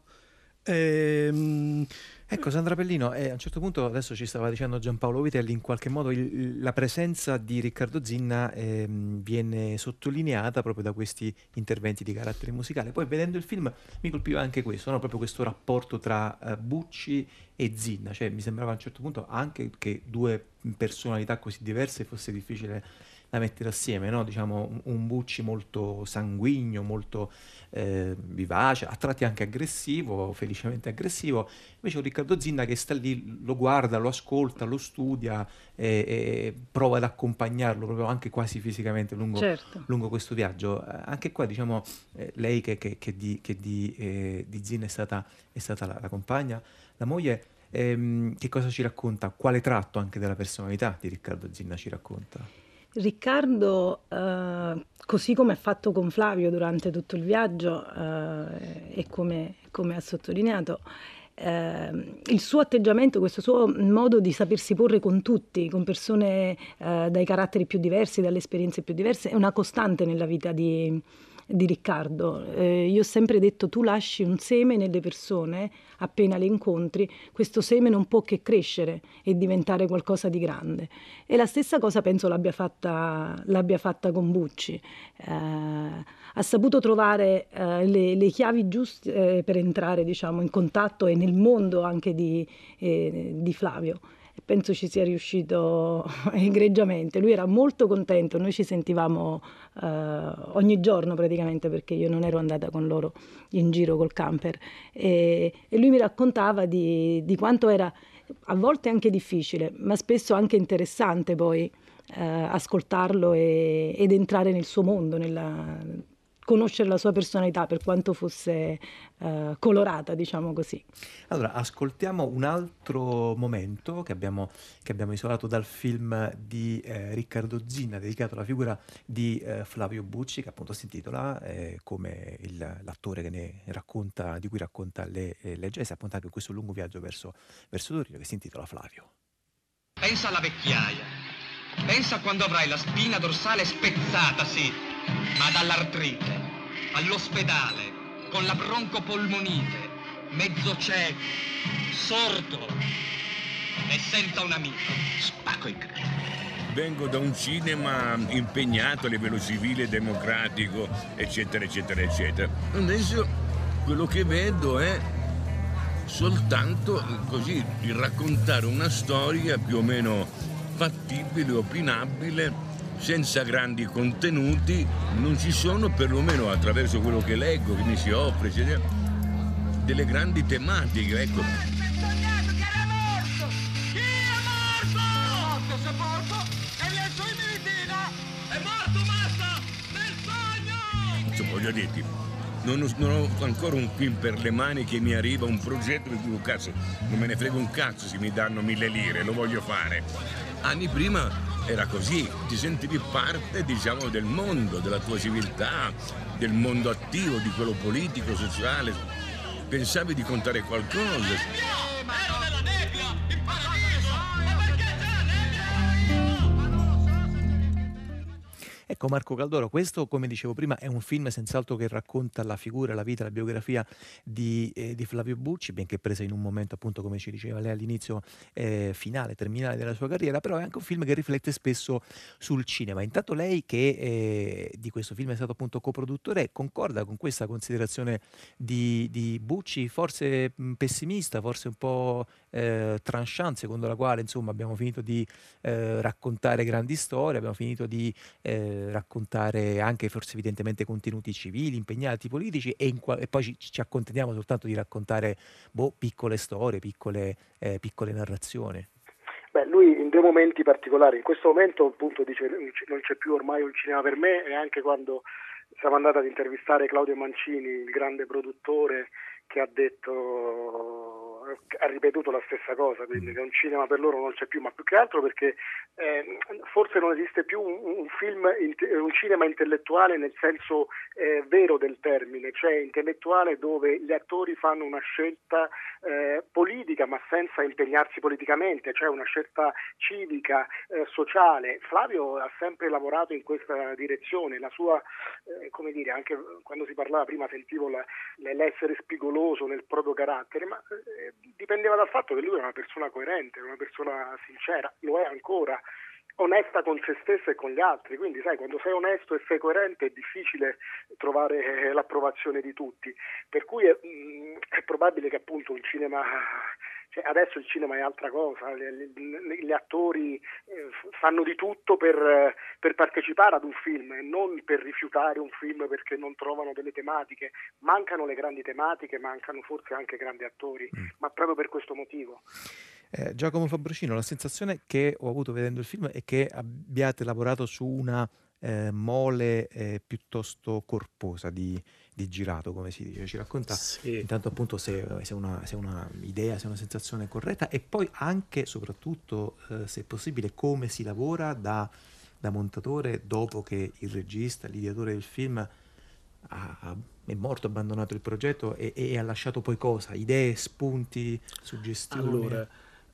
E, ehm, Ecco, Sandra Pellino, eh, a un certo punto, adesso ci stava dicendo Giampaolo Vitelli, in qualche modo il, la presenza di Riccardo Zinna eh, viene sottolineata proprio da questi interventi di carattere musicale. Poi vedendo il film mi colpiva anche questo, no? proprio questo rapporto tra eh, Bucci e Zinna, cioè mi sembrava a un certo punto anche che due personalità così diverse fosse difficile da mettere assieme, no? diciamo un Bucci molto sanguigno, molto eh, vivace, a tratti anche aggressivo, felicemente aggressivo, invece un Riccardo Zinna che sta lì, lo guarda, lo ascolta, lo studia e, e prova ad accompagnarlo proprio anche quasi fisicamente lungo, certo. lungo questo viaggio. Eh, anche qua diciamo eh, lei che, che, che, di, che di, eh, di, Zinna è stata, è stata la, la compagna, la moglie ehm, che cosa ci racconta? Quale tratto anche della personalità di Riccardo Zinna ci racconta? Riccardo, eh, così come ha fatto con Flavio durante tutto il viaggio eh, e come, come, ha sottolineato, eh, il suo atteggiamento, questo suo modo di sapersi porre con tutti, con persone eh, dai caratteri più diversi, dalle esperienze più diverse, è una costante nella vita di, di Riccardo. Eh, io ho sempre detto tu lasci un seme nelle persone appena le incontri, questo seme non può che crescere e diventare qualcosa di grande. E la stessa cosa penso l'abbia fatta, l'abbia fatta con Bucci. Eh, ha saputo trovare eh, le, le, chiavi giuste eh, per entrare diciamo, in contatto e nel mondo anche di, eh, di Flavio penso ci sia riuscito egregiamente. Lui era molto contento, noi ci sentivamo uh, ogni giorno praticamente perché io non ero andata con loro in giro col camper e, e lui mi raccontava di, di, quanto era a volte anche difficile, ma spesso anche interessante poi uh, ascoltarlo e, ed entrare nel suo mondo, nella, conoscere la sua personalità per quanto fosse eh, colorata, diciamo così. Allora, ascoltiamo un altro momento che abbiamo, che abbiamo isolato dal film di eh, Riccardo Zinna, dedicato alla figura di eh, Flavio Bucci, che appunto si intitola eh, come il, l'attore che ne racconta, di cui racconta le, eh, le gesta, appunto anche questo lungo viaggio verso, verso Torino, che si intitola Flavio. Pensa alla vecchiaia, pensa quando avrai la spina dorsale spezzata, sì ma dall'artrite, all'ospedale, con la broncopolmonite, mezzo cieco, sordo e senza un amico. Spacco il credito. Vengo da un cinema impegnato a livello civile, democratico, eccetera, eccetera, eccetera. Adesso quello che vedo è soltanto così di raccontare una storia più o meno fattibile, opinabile, senza grandi contenuti, non ci sono, perlomeno attraverso quello che leggo, che mi si offre, eccetera, delle grandi tematiche. Ecco. voglio dirti, non ho, non ho, ancora un film per le mani che mi arriva un progetto per cui cazzo, non me ne frega un cazzo se mi danno mille lire, lo voglio fare. Anni prima era così, ti sentivi parte diciamo del mondo, della tua civiltà, del mondo attivo, di quello politico, sociale, pensavi di contare qualcosa. Ecco Marco Caldoro, questo come dicevo prima è un film senz'altro che racconta la figura, la vita, la biografia di, eh, di Flavio Bucci, benché presa in un momento appunto come ci diceva lei all'inizio eh, finale, terminale della sua carriera, però è anche un film che riflette spesso sul cinema. Intanto lei che eh, di questo film è stato appunto coproduttore, concorda con questa considerazione di, di Bucci, forse mh, pessimista, forse un po' eh, tranchant, secondo la quale insomma abbiamo finito di eh, raccontare grandi storie, abbiamo finito di eh, raccontare anche forse evidentemente contenuti civili, impegnati politici e, qua- e poi ci, ci, accontentiamo soltanto di raccontare boh, piccole storie, piccole, eh, piccole narrazioni. Beh, lui in dei momenti particolari, in questo momento appunto dice non c'è più ormai un cinema per me e anche quando siamo andati ad intervistare Claudio Mancini, il grande produttore che ha detto ha ripetuto la stessa cosa, quindi che un cinema per loro non c'è più, ma più che altro perché eh, forse non esiste più un, un, film, un cinema intellettuale nel senso eh, vero del termine, cioè intellettuale dove gli attori fanno una scelta eh, politica ma senza impegnarsi politicamente, cioè una scelta civica, eh, sociale. Flavio ha sempre lavorato in questa direzione, la sua, eh, come dire, anche quando si parlava prima sentivo la, l'essere spigoloso nel proprio carattere, ma eh, dipendeva dal fatto che lui era una persona coerente, una persona sincera, lo è ancora, onesta con se stessa e con gli altri, quindi sai, quando sei onesto e sei coerente è difficile trovare eh, l'approvazione di tutti, per cui è, mm, è probabile che appunto un cinema cioè, adesso il cinema è altra cosa, gli, attori eh, fanno di tutto per, per, partecipare ad un film e non per rifiutare un film perché non trovano delle tematiche. Mancano le grandi tematiche, mancano forse anche grandi attori, mm. ma proprio per questo motivo. Eh, Giacomo Fabricino, la sensazione che ho avuto vedendo il film è che abbiate lavorato su una eh, mole eh, piuttosto corposa di, di, girato, come si dice. Ci racconta sì. intanto appunto se, se, una, se una idea, se una sensazione corretta e poi anche, soprattutto, eh, se è possibile, come si lavora da, da, montatore dopo che il regista, l'ideatore del film ha, è morto, ha abbandonato il progetto e, e, ha lasciato poi cosa? Idee, spunti, suggestioni? Allora,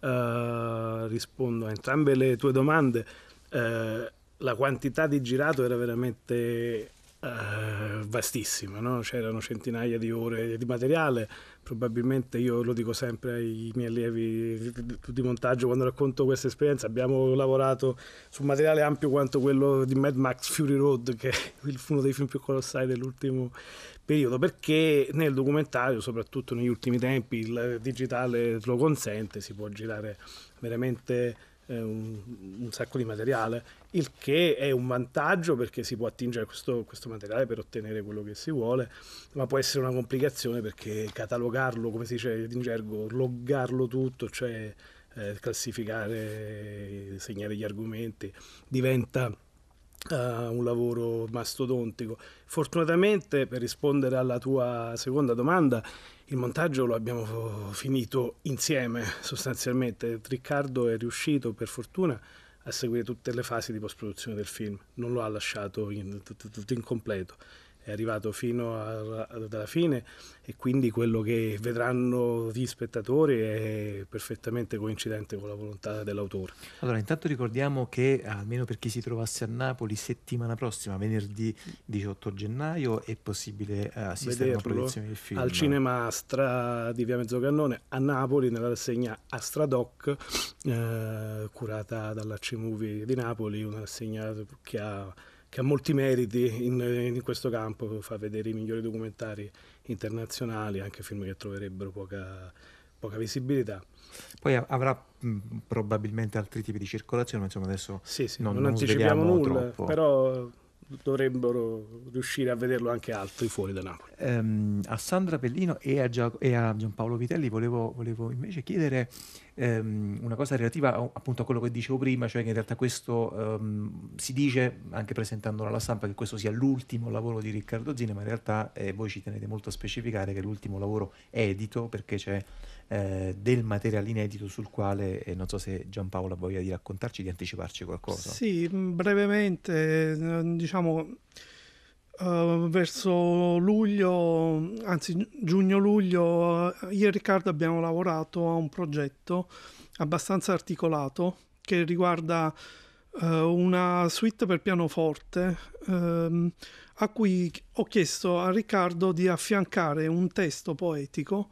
uh, rispondo a entrambe le tue domande. Uh, la quantità di girato era veramente uh, vastissima, no? c'erano centinaia di ore di materiale, probabilmente io lo dico sempre ai miei allievi di montaggio quando racconto questa esperienza, abbiamo lavorato su materiale ampio quanto quello di Mad Max Fury Road, che è uno dei film più colossali dell'ultimo periodo, perché nel documentario, soprattutto negli ultimi tempi, il digitale lo consente, si può girare veramente eh, un, un, sacco di materiale, il che è un vantaggio perché si può attingere a questo, questo, materiale per ottenere quello che si vuole, ma può essere una complicazione perché catalogarlo, come si dice in gergo, loggarlo tutto, cioè eh, classificare, segnare gli argomenti, diventa Uh, un lavoro mastodontico. Fortunatamente, per rispondere alla tua seconda domanda, il montaggio lo abbiamo finito insieme sostanzialmente. Riccardo è riuscito, per fortuna, a seguire tutte le fasi di post-produzione del film, non lo ha lasciato in, tutto incompleto è arrivato fino alla fine e quindi quello che vedranno gli spettatori è perfettamente coincidente con la volontà dell'autore. Allora, intanto ricordiamo che almeno per chi si trovasse a Napoli, settimana prossima, venerdì 18 gennaio, è possibile eh, assistere a una produzione del film. Al Cinema Astra di Via Mezzocannone a Napoli, nella rassegna Astra Doc, eh, curata dall'Ac Movie di Napoli, una rassegna che ha che ha molti meriti in, in, questo campo, fa vedere i migliori documentari internazionali, anche film che troverebbero poca, poca visibilità. Poi avrà mh, probabilmente altri tipi di circolazione, ma insomma adesso sì, sì, non, non anticipiamo nulla, troppo. però dovrebbero riuscire a vederlo anche altri fuori da Napoli. Um, a Sandra Pellino e a, Gia- e a Giampaolo Vitelli volevo, volevo invece chiedere um, una cosa relativa a, appunto a quello che dicevo prima, cioè che in realtà questo um, si dice, anche presentandolo alla stampa, che questo sia l'ultimo lavoro di Riccardo Zine, ma in realtà eh, voi ci tenete molto a specificare che l'ultimo lavoro edito perché c'è eh, del materiale inedito sul quale eh, non so se Giampaolo ha voglia di raccontarci, di anticiparci qualcosa. Sì, brevemente, eh, diciamo uh, verso luglio, anzi giugno-luglio, io e Riccardo abbiamo lavorato a un progetto abbastanza articolato che riguarda una suite per pianoforte um, a cui ho chiesto a Riccardo di affiancare un testo poetico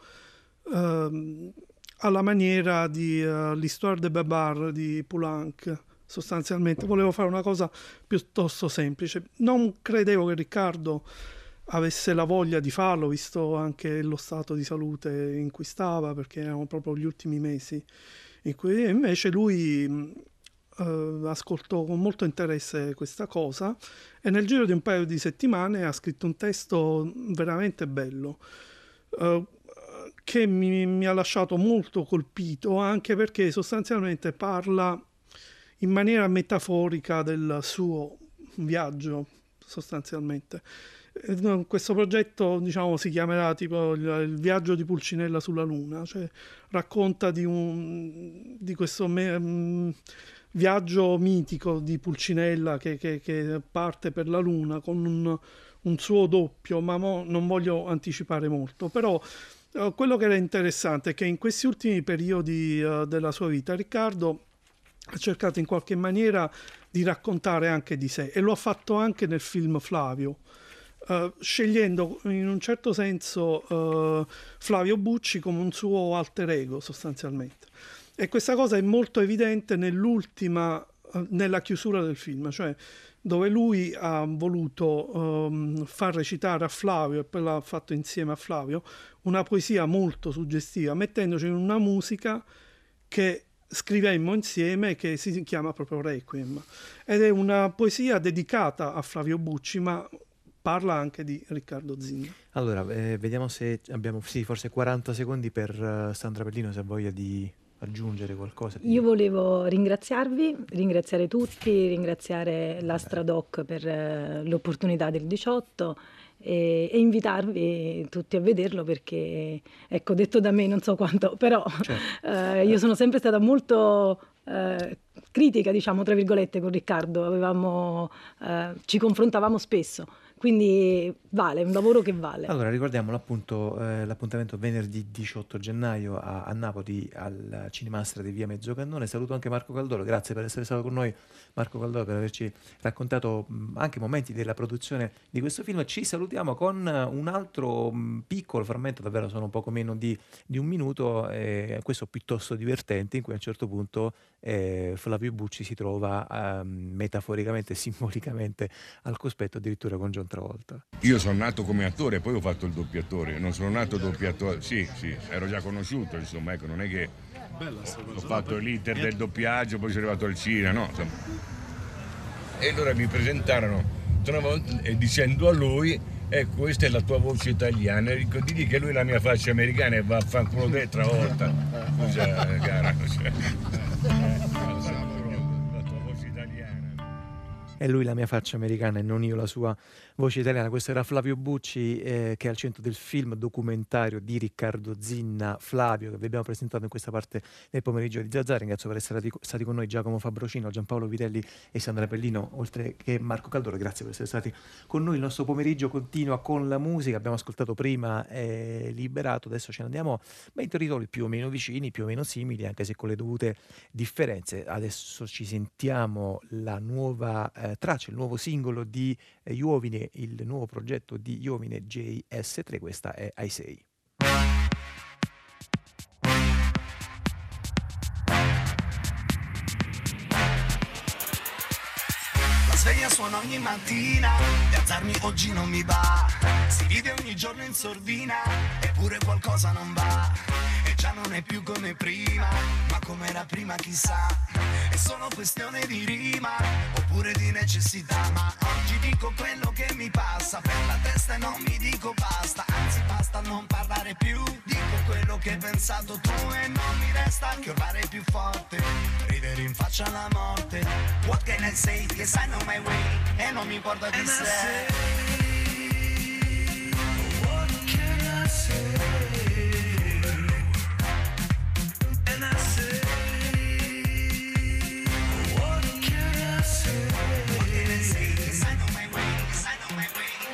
uh, alla maniera di uh, L'Histoire de Babar di Poulenc sostanzialmente. Volevo fare una cosa piuttosto semplice. Non credevo che Riccardo avesse la voglia di farlo, visto anche lo stato di salute in cui stava, perché erano proprio gli ultimi mesi in cui invece lui uh, ascoltò con molto interesse questa cosa e nel giro di un paio di settimane ha scritto un testo veramente bello. Uh, che mi, mi, ha lasciato molto colpito anche perché sostanzialmente parla in maniera metaforica del suo viaggio sostanzialmente. Eh, questo progetto diciamo, si chiamerà tipo il, viaggio di Pulcinella sulla Luna, cioè racconta di, un, di questo me, um, viaggio mitico di Pulcinella che, che, che, parte per la Luna con un, un suo doppio, ma non voglio anticipare molto, però quello che era interessante è che in questi ultimi periodi uh, della sua vita Riccardo ha cercato in qualche maniera di raccontare anche di sé e lo ha fatto anche nel film Flavio. Uh, scegliendo in un certo senso uh, Flavio Bucci come un suo alter ego sostanzialmente. E questa cosa è molto evidente nell'ultima, nella chiusura del film, cioè dove lui ha voluto um, far recitare a Flavio e poi l'ha fatto insieme a Flavio una poesia molto suggestiva, mettendoci in una musica che scrivemmo insieme che si chiama proprio Requiem ed è una poesia dedicata a Flavio Bucci ma parla anche di Riccardo Zinga. Allora, eh, vediamo se abbiamo sì, forse 40 secondi per uh, Sandra Pellino se ha voglia di aggiungere qualcosa? Io volevo ringraziarvi, ringraziare tutti, ringraziare l'Astradoc per eh, l'opportunità del 18 e, e, invitarvi tutti a vederlo perché, ecco, detto da me non so quanto, però certo. eh, io sono sempre stata molto eh, critica, diciamo, tra virgolette, con Riccardo, Avevamo, eh, ci confrontavamo spesso quindi vale, un lavoro che vale. Allora ricordiamo l'appunto, eh, l'appuntamento venerdì 18 gennaio a, a, Napoli al Cinemastra di Via Mezzocannone. Saluto anche Marco Caldoro, grazie per essere stato con noi Marco Caldoro per averci raccontato mh, anche momenti della produzione di questo film. Ci salutiamo con un altro mh, piccolo frammento, davvero sono poco meno di, di un minuto, eh, questo piuttosto divertente, in cui a un certo punto eh, Flavio Bucci si trova ehm, metaforicamente simbolicamente al cospetto addirittura con John Travolta. Io sono nato come attore, poi ho fatto il doppiatore, non sono nato doppiatore, sì, sì, ero già conosciuto, insomma, ecco, non è che ho fatto l'iter del doppiaggio, poi sono arrivato al cinema, no, insomma. E allora mi presentarono e dicendo a lui e questa è la tua voce italiana, dico, digli che lui è la mia faccia americana e va a fanculo te travolta. Scusa, cara. Cioè è lui la mia faccia americana e non io la sua voce italiana. Questo era Flavio Bucci eh, che è al centro del film documentario di Riccardo Zinna, Flavio, che vi abbiamo presentato in questa parte del pomeriggio di Zazza. Ringrazio per essere stati, con noi Giacomo Fabrocino, Giampaolo Vitelli e Sandra Pellino, oltre che Marco Caldoro. Grazie per essere stati con noi. Il nostro pomeriggio continua con la musica. Abbiamo ascoltato prima eh, Liberato, adesso ce ne andiamo beh, in territori più o meno vicini, più o meno simili, anche se con le dovute differenze. Adesso ci sentiamo la nuova eh, traccia, il nuovo singolo di eh, Iovine, il nuovo progetto di Iovine JS3, questa è I Say. La sveglia suona ogni mattina, di alzarmi oggi non mi va, si ride ogni giorno in sordina, eppure qualcosa non va già non è più come prima, ma come era prima chissà. È solo questione di rima, oppure di necessità. Ma oggi dico quello che mi passa per la testa e non mi dico basta. Anzi basta non parlare più, dico quello che hai pensato tu e non mi resta che urlare più forte. Ridere in faccia alla morte. What can I say? Yes I know my way. E non mi importa di sé.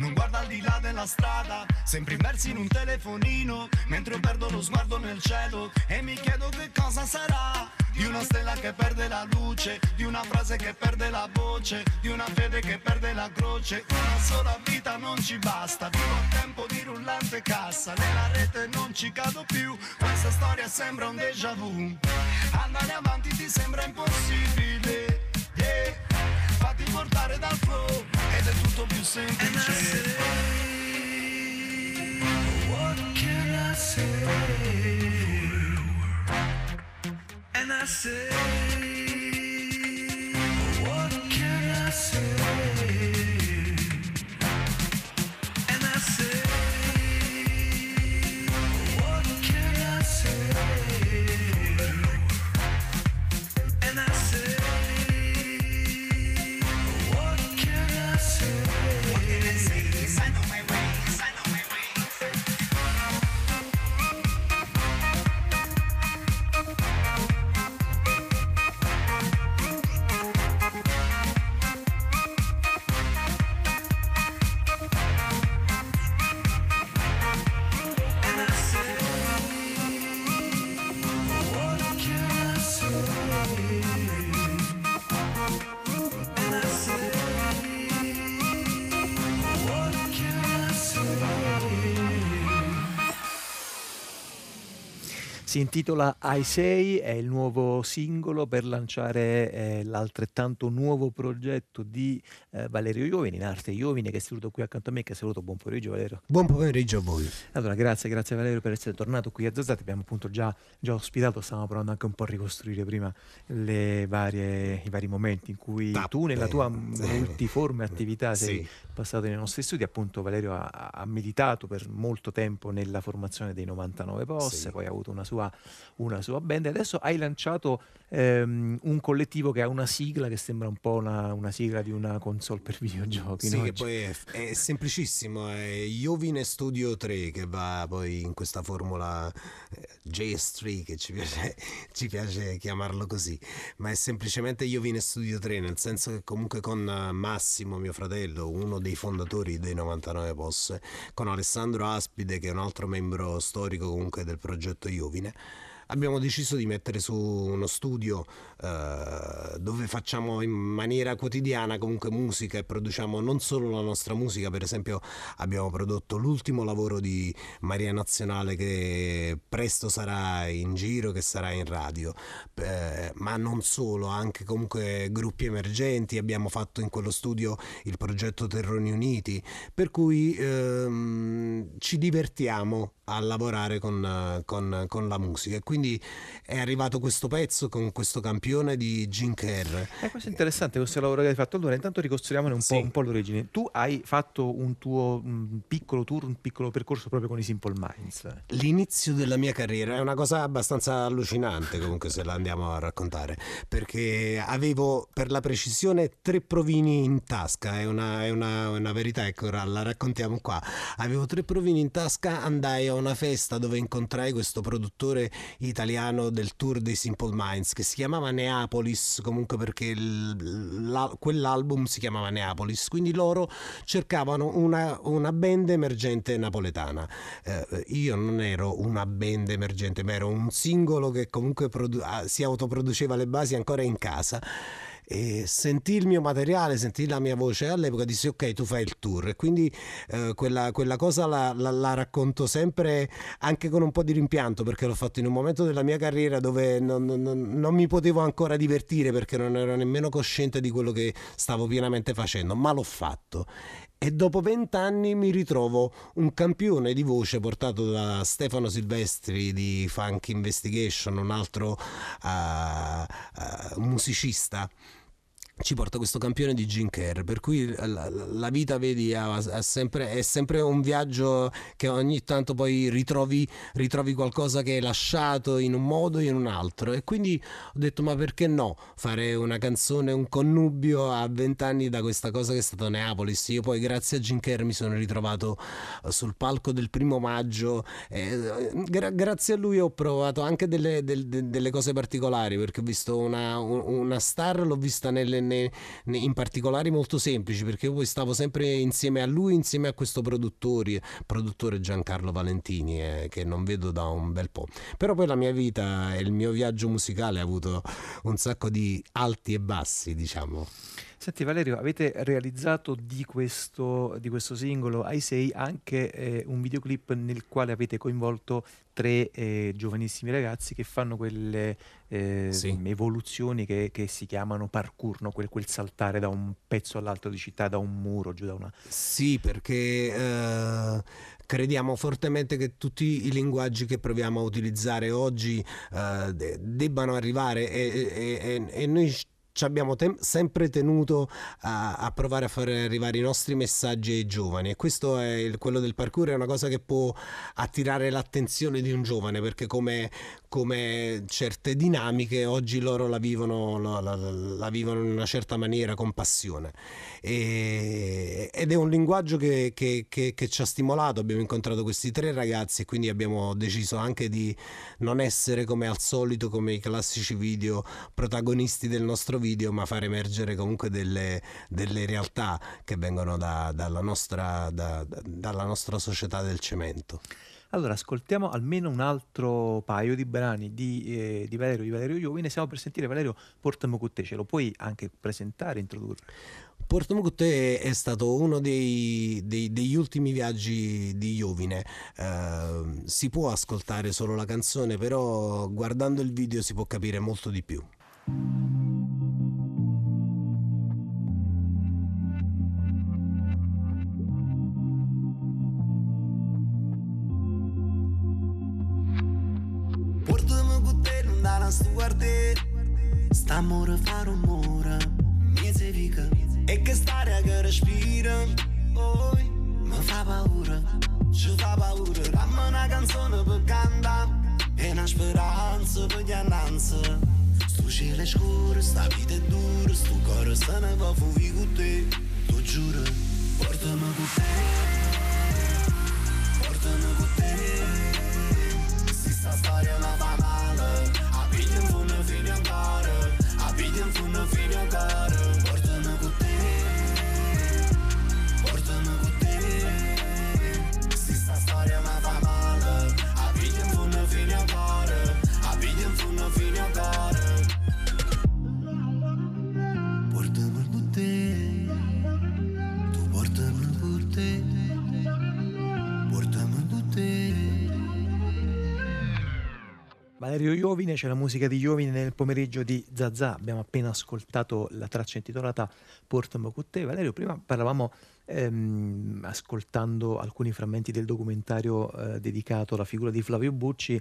non guarda al di là della strada, sempre immersi in un telefonino, mentre io perdo lo sguardo nel cielo e mi chiedo che cosa sarà. Di una stella che perde la luce, di una frase che perde la voce, di una fede che perde la croce. Una sola vita non ci basta, vivo a tempo di rullante cassa, nella rete non ci cado più, questa storia sembra un déjà vu. Andare avanti ti sembra impossibile, yeah. Fatti portare dal flow ed è tutto più semplice. What can I say? And I say, Si intitola I Say, è il nuovo singolo per lanciare eh, l'altrettanto nuovo progetto di eh, Valerio Iovini, in arte Iovini, che è seduto qui accanto a me, che saluto. Buon pomeriggio Valerio. Buon pomeriggio a voi. Allora, grazie, grazie Valerio per essere tornato qui a Zazzati. Abbiamo appunto già, già ospitato, stavamo provando anche un po' a ricostruire prima varie, i vari momenti in cui Tappe, tu nella tua multiforme attività sei sì. passato nei nostri studi. Appunto Valerio ha, ha, meditato per molto tempo nella formazione dei 99 Posse, sì. poi ha avuto una sua, una sua band e adesso hai lanciato ehm, un collettivo che ha una sigla che sembra un po' una, una sigla di una console per videogiochi. Sì, no? che poi è, è, semplicissimo, è Iovine Studio 3 che va poi in questa formula eh, JS3 che ci piace, ci piace chiamarlo così, ma è semplicemente Iovine Studio 3 nel senso che comunque con Massimo, mio fratello, uno dei fondatori dei 99 Posse, con Alessandro Aspide che è un altro membro storico comunque del progetto Iovine abbiamo deciso di mettere su uno studio eh, dove facciamo in maniera quotidiana comunque musica e produciamo non solo la nostra musica, per esempio abbiamo prodotto l'ultimo lavoro di Maria Nazionale che presto sarà in giro, che sarà in radio, eh, ma non solo, anche comunque gruppi emergenti, abbiamo fatto in quello studio il progetto Terroni Uniti, per cui ehm, ci divertiamo a lavorare con, con, con la musica e quindi è arrivato questo pezzo con questo campione di Gene Kerr. Eh, questo è interessante questo lavoro che hai fatto. Allora, intanto ricostruiamone un, sì. po', un po' l'origine. Tu hai fatto un tuo un piccolo tour, un piccolo percorso proprio con i Simple Minds. L'inizio della mia carriera è una cosa abbastanza allucinante, comunque, se la andiamo a raccontare, perché avevo per la precisione tre provini in tasca. È una, è una, una verità, ecco, la raccontiamo qua. Avevo tre provini in tasca, andai a una festa dove incontrai questo produttore italiano del tour dei Simple Minds che si chiamava Neapolis, comunque perché quell'album si chiamava Neapolis, quindi loro cercavano una, una band emergente napoletana. Eh, io non ero una band emergente, ma ero un singolo che comunque produ- ah, si autoproduceva le basi ancora in casa e sentì il mio materiale, sentì la mia voce all'epoca dissi ok tu fai il tour. E quindi eh, quella, quella, cosa la, la, la, racconto sempre anche con un po' di rimpianto perché l'ho fatto in un momento della mia carriera dove non, non, non mi potevo ancora divertire perché non ero nemmeno cosciente di quello che stavo pienamente facendo, ma l'ho fatto. E dopo vent'anni mi ritrovo un campione di voce portato da Stefano Silvestri di Funk Investigation, un altro uh, uh, musicista ci porta questo campione di Gin Kerr, per cui la, la vita, vedi, ha, ha sempre, è sempre un viaggio che ogni tanto poi ritrovi, ritrovi, qualcosa che hai lasciato in un modo o in un altro. E quindi ho detto, ma perché no fare una canzone, un connubio a vent'anni da questa cosa che è stata Neapolis. Io poi grazie a Gin Kerr mi sono ritrovato eh, sul palco del primo maggio. Eh, gra- grazie a lui ho provato anche delle, delle, delle, cose particolari, perché ho visto una, una star, l'ho vista nelle ne, ne, in particolari molto semplici perché io poi stavo sempre insieme a lui, insieme a questo produttore, produttore Giancarlo Valentini eh, che non vedo da un bel po'. Però poi la mia vita e il mio viaggio musicale ha avuto un sacco di alti e bassi, diciamo. Senti Valerio, avete realizzato di questo, di questo singolo I Say anche eh, un videoclip nel quale avete coinvolto tre eh, giovanissimi ragazzi che fanno quelle eh, sì. evoluzioni che, che, si chiamano parkour, no? quel, quel, saltare da un pezzo all'altro di città, da un muro, giù da una... Sì, perché eh, crediamo fortemente che tutti i linguaggi che proviamo a utilizzare oggi uh, de- debbano arrivare e, e, e, e noi ci abbiamo tem- sempre tenuto a, a, provare a far arrivare i nostri messaggi ai giovani e questo è il, quello del parkour è una cosa che può attirare l'attenzione di un giovane perché come, come certe dinamiche oggi loro la vivono, la, la, la vivono in una certa maniera con passione. E, ed è un linguaggio che, che, che, che, ci ha stimolato abbiamo incontrato questi tre ragazzi e quindi abbiamo deciso anche di non essere come al solito come i classici video protagonisti del nostro video video, ma far emergere comunque delle, delle realtà che vengono da, dalla, nostra, da, dalla nostra società del cemento. Allora, ascoltiamo almeno un altro paio di brani di, eh, di Valerio, di Valerio Iovine. Siamo per sentire Valerio Portamo con te, ce lo puoi anche presentare, introdurre? Portamo con te è stato uno dei, dei, degli ultimi viaggi di Iovine. Uh, si può ascoltare solo la canzone, però guardando il video si può capire molto di più. Stuarte Stiamo a fare un mura Mieze vica E che stare che respira oh, Mi fa paura Ci fa paura Dammi una canzone per cantare E una speranza per gli annanza Sto cielo è scuro, sta vita è dura Sto cuore se ne va fuori con te. Tu giuro Portami con te. Portami con te. Si sta storia non va Valerio Iovine, c'è la musica di Iovine nel pomeriggio di Zazà. Abbiamo appena ascoltato la traccia intitolata Portamo con te. Valerio, prima parlavamo ehm, ascoltando alcuni frammenti del documentario eh, dedicato alla figura di Flavio Bucci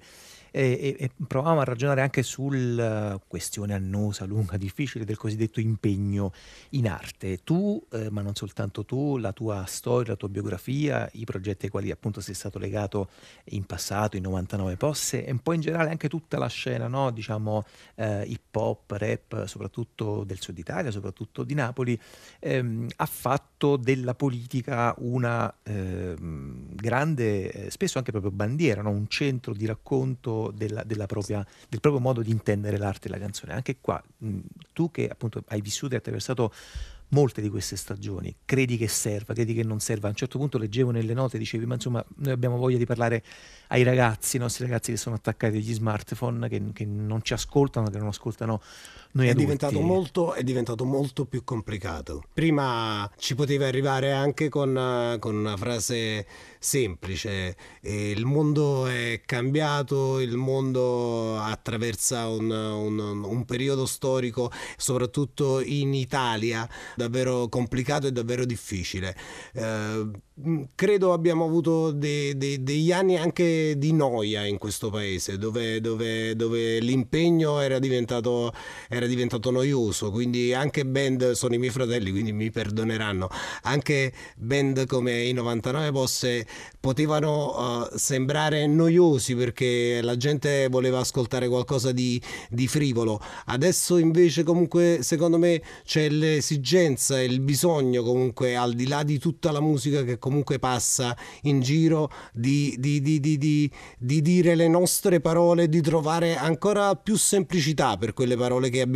e, e, provavamo a ragionare anche sulla uh, questione annosa, lunga, difficile del cosiddetto impegno in arte. Tu, eh, ma non soltanto tu, la tua storia, la tua biografia, i progetti ai quali appunto sei stato legato in passato, in 99 posse e un po' in generale anche tutta la scena, no? diciamo eh, hip hop, rap, soprattutto del sud Italia, soprattutto di Napoli, ehm, ha fatto della politica una eh, grande, spesso anche proprio bandiera, no? un centro di racconto della, della propria, del proprio modo di intendere l'arte e la canzone. Anche qua, mh, tu che appunto hai vissuto e attraversato molte di queste stagioni, credi che serva, credi che non serva? A un certo punto leggevo nelle note, dicevi, ma insomma, noi abbiamo voglia di parlare ai ragazzi, i nostri ragazzi che sono attaccati agli smartphone, che, che non ci ascoltano, che non ascoltano noi è diventato, molto, è diventato molto più complicato. Prima ci poteva arrivare anche con, con una frase semplice, eh, il mondo è cambiato, il mondo attraversa un, un, un periodo storico, soprattutto in Italia, davvero complicato e davvero difficile. Eh, credo abbiamo avuto de, de, degli anni anche di noia in questo paese, dove, dove, dove l'impegno era diventato, era diventato noioso, quindi anche band, sono i miei fratelli, quindi mi perdoneranno, anche band come i 99 Posse potevano uh, sembrare noiosi perché la gente voleva ascoltare qualcosa di, di frivolo. Adesso invece comunque secondo me c'è l'esigenza e il bisogno comunque al di là di tutta la musica che comunque passa in giro di, di, di, di dire le nostre parole, di trovare ancora più semplicità per quelle parole che abbiamo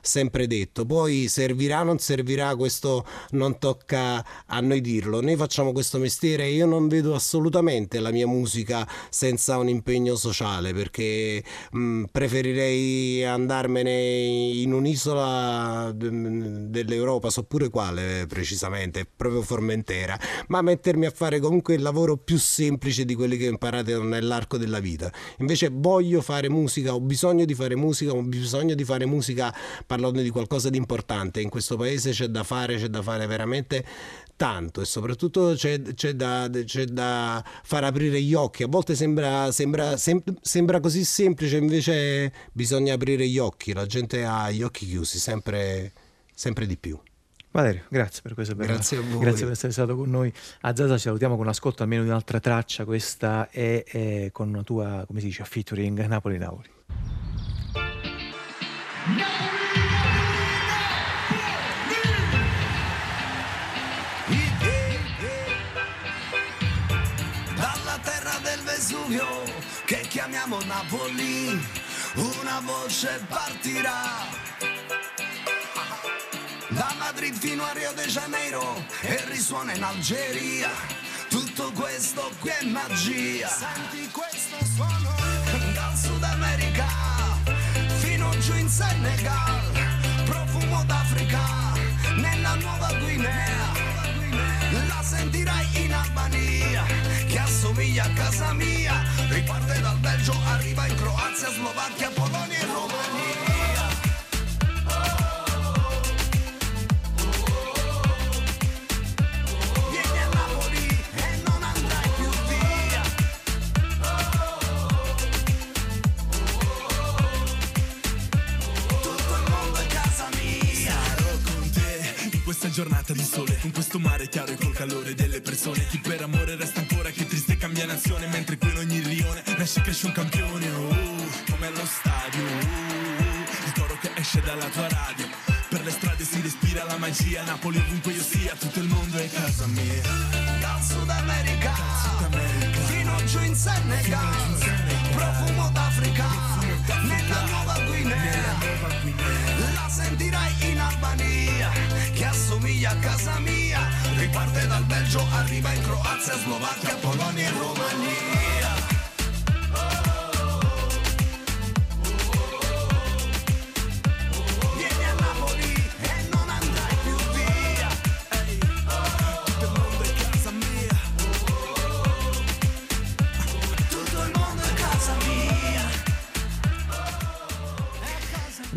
sempre detto. Poi servirà o non servirà, questo non tocca a noi dirlo. Noi facciamo questo mestiere e io non vedo assolutamente la mia musica senza un impegno sociale perché mh, preferirei andarmene in un'isola dell'Europa, so pure quale precisamente, proprio Formentera, ma mettermi a fare comunque il lavoro più semplice di quelli che ho imparato nell'arco della vita. Invece voglio fare musica, ho bisogno di fare musica, ho bisogno di fare musica parlando di qualcosa di importante. In questo paese c'è da fare, c'è da fare veramente tanto e soprattutto c'è, c'è, da, c'è da, far aprire gli occhi. A volte sembra, sembra, sem- sembra, così semplice, invece bisogna aprire gli occhi. La gente ha gli occhi chiusi sempre, sempre di più. Valerio, grazie per questo. Grazie a voi. Grazie per essere stato con noi. A Zaza ci salutiamo con ascolto almeno di un'altra traccia. Questa è, è con una tua, come si dice, featuring Napoli-Napoli. No! Vesuvio che chiamiamo Napoli, una voce partirà da Madrid fino a Rio de Janeiro e risuona in Algeria. Tutto questo qui è magia. Senti questo suono giù in Senegal. Profumo d'Africa nella Nuova Guinea. La sentirai in Albania che assomiglia a casa mia. Riparte dal Belgio, arriva in Croazia, Slovacchia, chiaro e col calore delle persone. Chi per amore resta ancora, che triste cambia nazione, mentre qui in ogni rione nasce e cresce un campione. Oh, come allo stadio, oh, il coro che esce dalla tua radio. Per le strade si respira la magia, Napoli ovunque io sia, tutto il mondo è casa mia. Dal Sud America, fino giù in Senegal, profumo d'Africa, nella Nuova Guinea. La sentirai in Albania, che assomiglia a casa mia. Riparte dal Belgio, arriva in Croazia, Slovacchia, Polonia e Romania.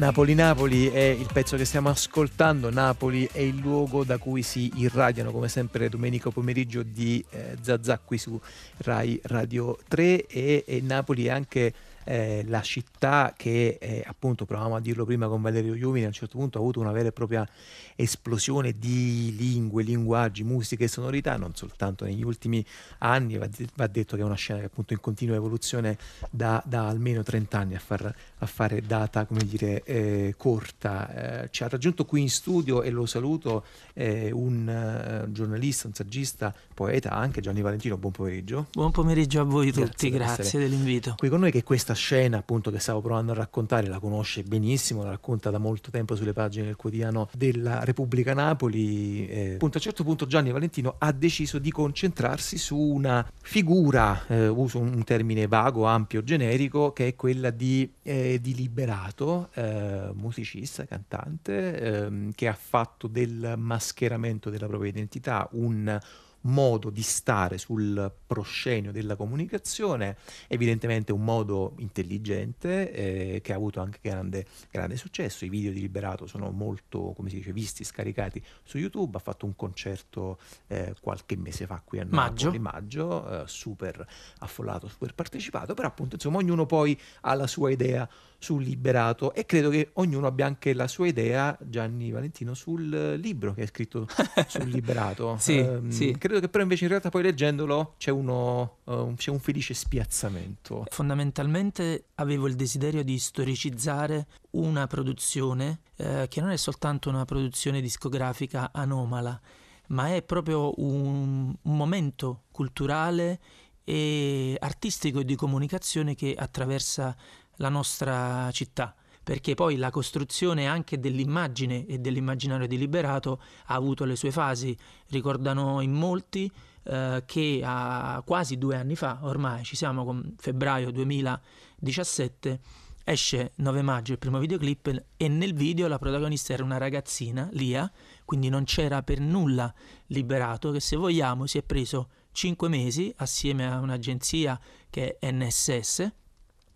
Napoli-Napoli è il pezzo che stiamo ascoltando, Napoli è il luogo da cui si irradiano come sempre domenica pomeriggio di eh, Zazà qui su Rai Radio 3 e, e Napoli è anche eh, la città che eh, appunto provavamo a dirlo prima con Valerio Iuvini a un certo punto ha avuto una vera e propria esplosione di lingue, linguaggi, musiche e sonorità non soltanto negli ultimi anni va, va detto che è una scena che appunto in continua evoluzione da, da almeno 30 anni a, far, a fare data come dire eh, corta. Eh, ci ha raggiunto qui in studio e lo saluto eh, un eh, giornalista, un saggista, poeta anche Gianni Valentino buon pomeriggio Buon pomeriggio a voi Grazie tutti, grazie dell'invito. qui con noi che questa scena appunto che stavo provando a raccontare la conosce benissimo, la racconta da molto tempo sulle pagine del quotidiano della Repubblica Napoli. Eh, appunto a un certo punto Gianni Valentino ha deciso di concentrarsi su una figura, eh, uso un termine vago, ampio, generico, che è quella di, eh, di Liberato, eh, musicista, cantante, ehm, che ha fatto del mascheramento della propria identità un modo di stare sul proscenio della comunicazione, evidentemente un modo intelligente eh, che ha avuto anche grande, grande successo. I video di Liberato sono molto, come si dice, visti, scaricati su YouTube. Ha fatto un concerto eh, qualche mese fa qui a Maggio. Napoli, maggio, eh, super affollato, super partecipato, però appunto insomma ognuno poi ha la sua idea sul Liberato e credo che ognuno abbia anche la sua idea, Gianni Valentino, sul libro che hai scritto sul Liberato. Sì, Ehm, sì. Credo che però invece in realtà poi leggendolo c'è, uno, un- c'è un felice spiazzamento. Fondamentalmente avevo il desiderio di storicizzare una produzione eh, che non è soltanto una produzione discografica anomala, ma è proprio un, un momento culturale e artistico e di comunicazione che attraversa la nostra città. Perché poi la costruzione anche dell'immagine e dell'immaginario di Liberato ha avuto le sue fasi. Ricordano in molti eh, che a quasi due anni fa, ormai ci siamo con febbraio 2017, esce 9 maggio il primo videoclip e nel video la protagonista era una ragazzina, Lia, quindi non c'era per nulla liberato, che se vogliamo si è preso 5 mesi assieme a un'agenzia che è NSS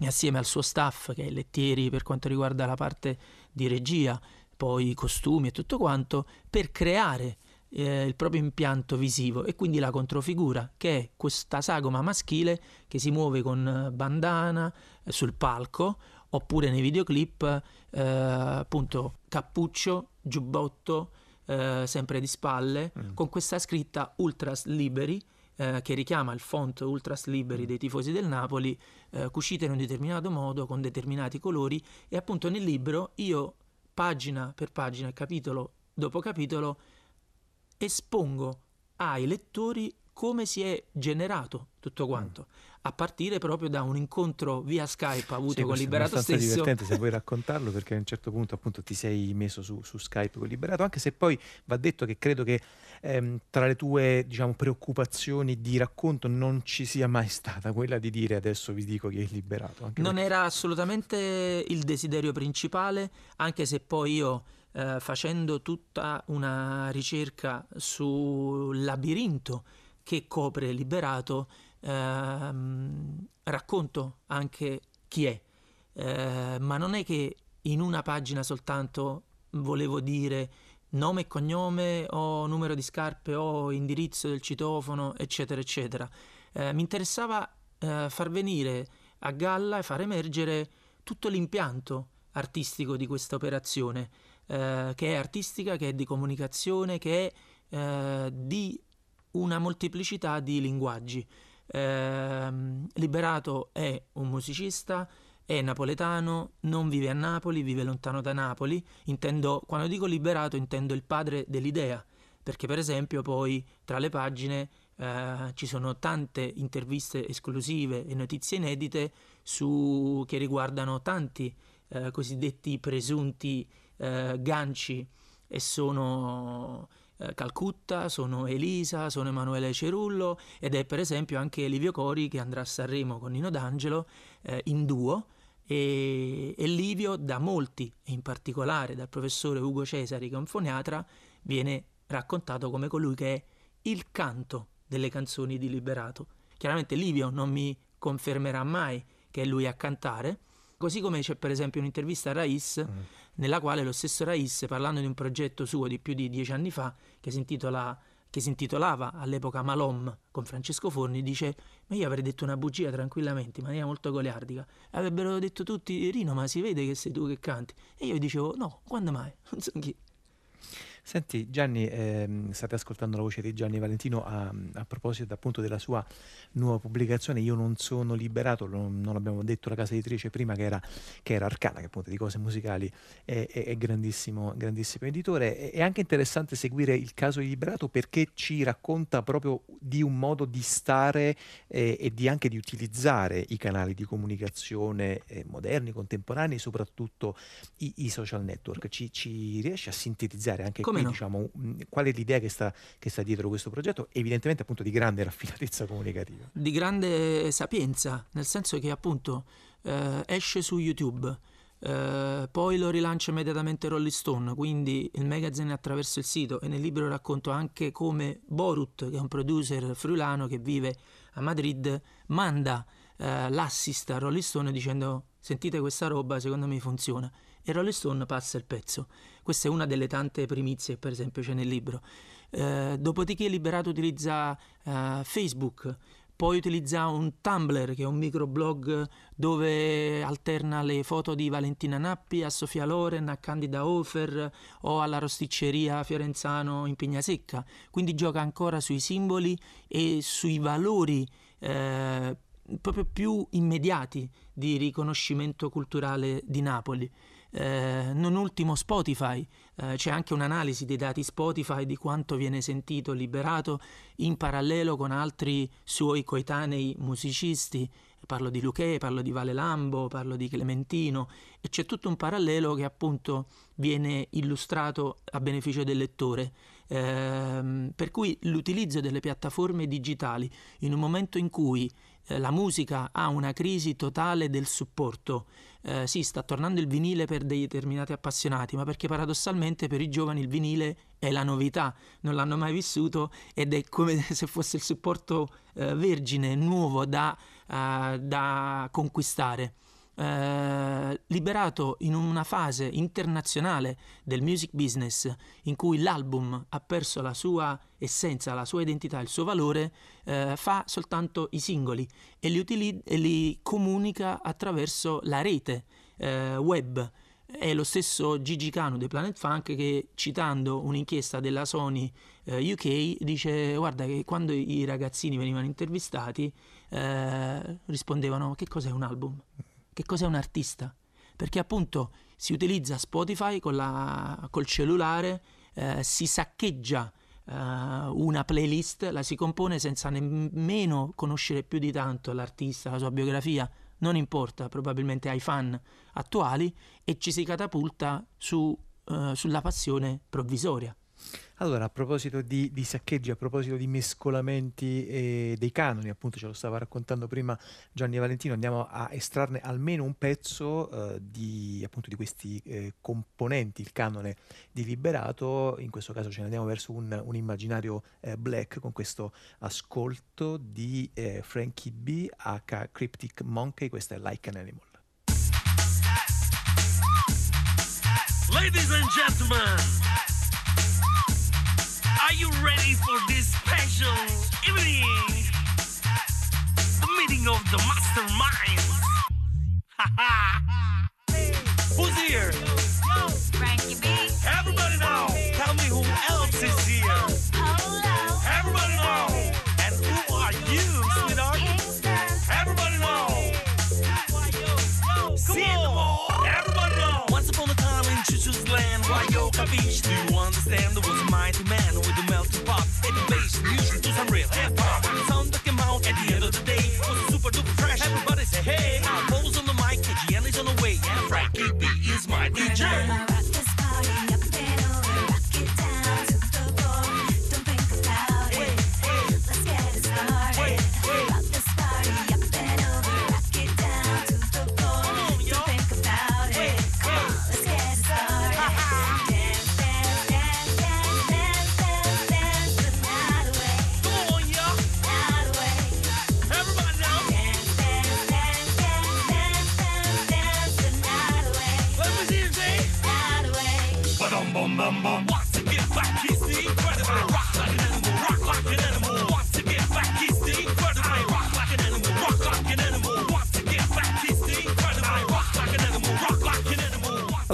assieme al suo staff che è Lettieri per quanto riguarda la parte di regia, poi i costumi e tutto quanto, per creare eh, il proprio impianto visivo e quindi la controfigura che è questa sagoma maschile che si muove con eh, bandana eh, sul palco oppure nei videoclip eh, appunto cappuccio, giubbotto eh, sempre di spalle con questa scritta Ultras Liberi eh, che richiama il font Ultras Liberi dei tifosi del Napoli eh, cucite in un determinato modo con determinati colori e appunto nel libro io pagina per pagina capitolo dopo capitolo espongo ai lettori come si è generato tutto quanto, a partire proprio da un incontro via Skype avuto Sì, con è Liberato stesso. divertente se vuoi raccontarlo perché a un certo punto appunto ti sei messo su, su Skype con Liberato, anche se poi va detto che credo che ehm, tra le tue diciamo, preoccupazioni di racconto non ci sia mai stata quella di dire adesso vi dico chi è Liberato. Non perché- era assolutamente il desiderio principale, anche se poi io, eh, facendo tutta una ricerca sul labirinto che copre Liberato, ehm, racconto anche chi è. Eh, ma non è che in una pagina soltanto volevo dire nome e cognome o numero di scarpe o indirizzo del citofono, eccetera, eccetera. Eh, mi interessava eh, far venire a galla e far emergere tutto l'impianto artistico di questa operazione, eh, che è artistica, che è di comunicazione, che è eh, di una molteplicità di linguaggi. Ehm, Liberato è un musicista, è napoletano, non vive a Napoli, vive lontano da Napoli. Intendo, quando dico liberato intendo il padre dell'idea, perché per esempio poi tra le pagine eh, ci sono tante interviste esclusive e notizie inedite su- che riguardano tanti eh, cosiddetti presunti eh, ganci e sono eh, Calcutta, sono Elisa, sono Emanuele Cerullo ed è per esempio anche Livio Cori che andrà a Sanremo con Nino D'Angelo eh, in duo e, e Livio da molti, e in particolare dal professore Ugo Cesari che è un foniatra, viene raccontato come colui che è il canto delle canzoni di Liberato. Chiaramente Livio non mi confermerà mai che è lui a cantare, così come c'è per esempio un'intervista a Raiz nella quale lo stesso Raiz, parlando di un progetto suo di più di dieci anni fa, che si, intitola- che si intitolava all'epoca Malom con Francesco Forni, dice: Ma io avrei detto una bugia tranquillamente, in maniera molto goliardica. Avrebbero detto tutti: Rino, ma si vede che sei tu che canti. E io dicevo: No, quando mai? Non so chi. Senti Gianni, ehm, state ascoltando la voce di Gianni Valentino a, a proposito appunto della sua nuova pubblicazione Io non sono liberato, lo- non l'abbiamo detto la casa editrice prima che era, che era Arcana, che appunto di cose musicali è, è- è grandissimo, grandissimo editore. È, è anche interessante seguire il caso di Liberato perché ci racconta proprio di un modo di stare eh, e di anche di utilizzare i canali di comunicazione eh, moderni, contemporanei, soprattutto i, i social network. Ci, ci riesce a sintetizzare anche Come qui, no? diciamo, qual è l'idea che sta, che sta dietro questo progetto? Evidentemente appunto di grande raffinatezza comunicativa. di grande sapienza, nel senso che appunto eh, esce su YouTube, eh, poi lo rilancia immediatamente Rolling Stone, quindi il magazine attraverso il sito e nel libro racconto anche come Borut, che è un producer friulano che vive a Madrid, manda eh, l'assist a Rolling Stone dicendo sentite questa roba, secondo me funziona. E Rolling Stone passa il pezzo. Questa è una delle tante primizie che per esempio c'è nel libro. Eh, dopodiché Liberato utilizza eh, Facebook, poi utilizza un Tumblr che è un microblog dove alterna le foto di Valentina Nappi a Sofia Loren, a Candida Hofer o alla rosticceria Fiorenzano in Pignasecca. Quindi gioca ancora sui simboli e sui valori eh, proprio più immediati di riconoscimento culturale di Napoli. Eh, non ultimo Spotify, eh, c'è anche un'analisi dei dati Spotify di quanto viene sentito liberato in parallelo con altri suoi coetanei musicisti. Parlo di Luché, parlo di Vale Lambo, parlo di Clementino e c'è tutto un parallelo che appunto viene illustrato a beneficio del lettore. Ehm, per cui l'utilizzo delle piattaforme digitali in un momento in cui eh, la musica ha una crisi totale del supporto. Eh, sì, sta tornando il vinile per dei determinati appassionati, ma perché paradossalmente per i giovani il vinile è la novità, non l'hanno mai vissuto ed è come se fosse il supporto eh, vergine, nuovo da, eh, da conquistare. Eh, liberato in una fase internazionale del music business in cui l'album ha perso la sua essenza, la sua identità, il suo valore, eh, fa soltanto i singoli e li, utili- e li comunica attraverso la rete eh, web. È lo stesso Gigi Cano dei Planet Funk che citando un'inchiesta della Sony eh, UK dice guarda che quando i ragazzini venivano intervistati eh, rispondevano che cos'è un album? Che cos'è un artista? Perché appunto si utilizza Spotify la- col cellulare, eh, si saccheggia uh, una playlist, la si compone senza nemmeno conoscere più di tanto l'artista, la sua biografia, non importa probabilmente ai fan attuali e ci si catapulta su, uh, sulla passione provvisoria. Allora, a proposito di, di, saccheggi, a proposito di mescolamenti e dei canoni, appunto ce lo stava raccontando prima Gianni Valentino, andiamo a estrarne almeno un pezzo eh, di, appunto, di questi eh, componenti, il canone di Liberato, in questo caso ce ne andiamo verso un, un immaginario eh, black con questo ascolto di eh, Frankie B. H. Cryptic Monkey, questa è Like an Animal. Ladies and gentlemen, Are you ready for this special evening? The meeting of the masterminds. Who's here? Yo, Frankie B. Everybody now, tell me who else is here. Hello. Everybody now. And who are you, sweetheart? Everybody now. Come on. Everybody now. Once upon a time in Chuchu's land, why yo capiche? Do you understand? There was a mighty man music to some real hip hop. The sound that came out at the end of the day was super duper fresh. Everybody say hey. Now Paul's on the mic, KGN is on the way. And Frankie B is my DJ.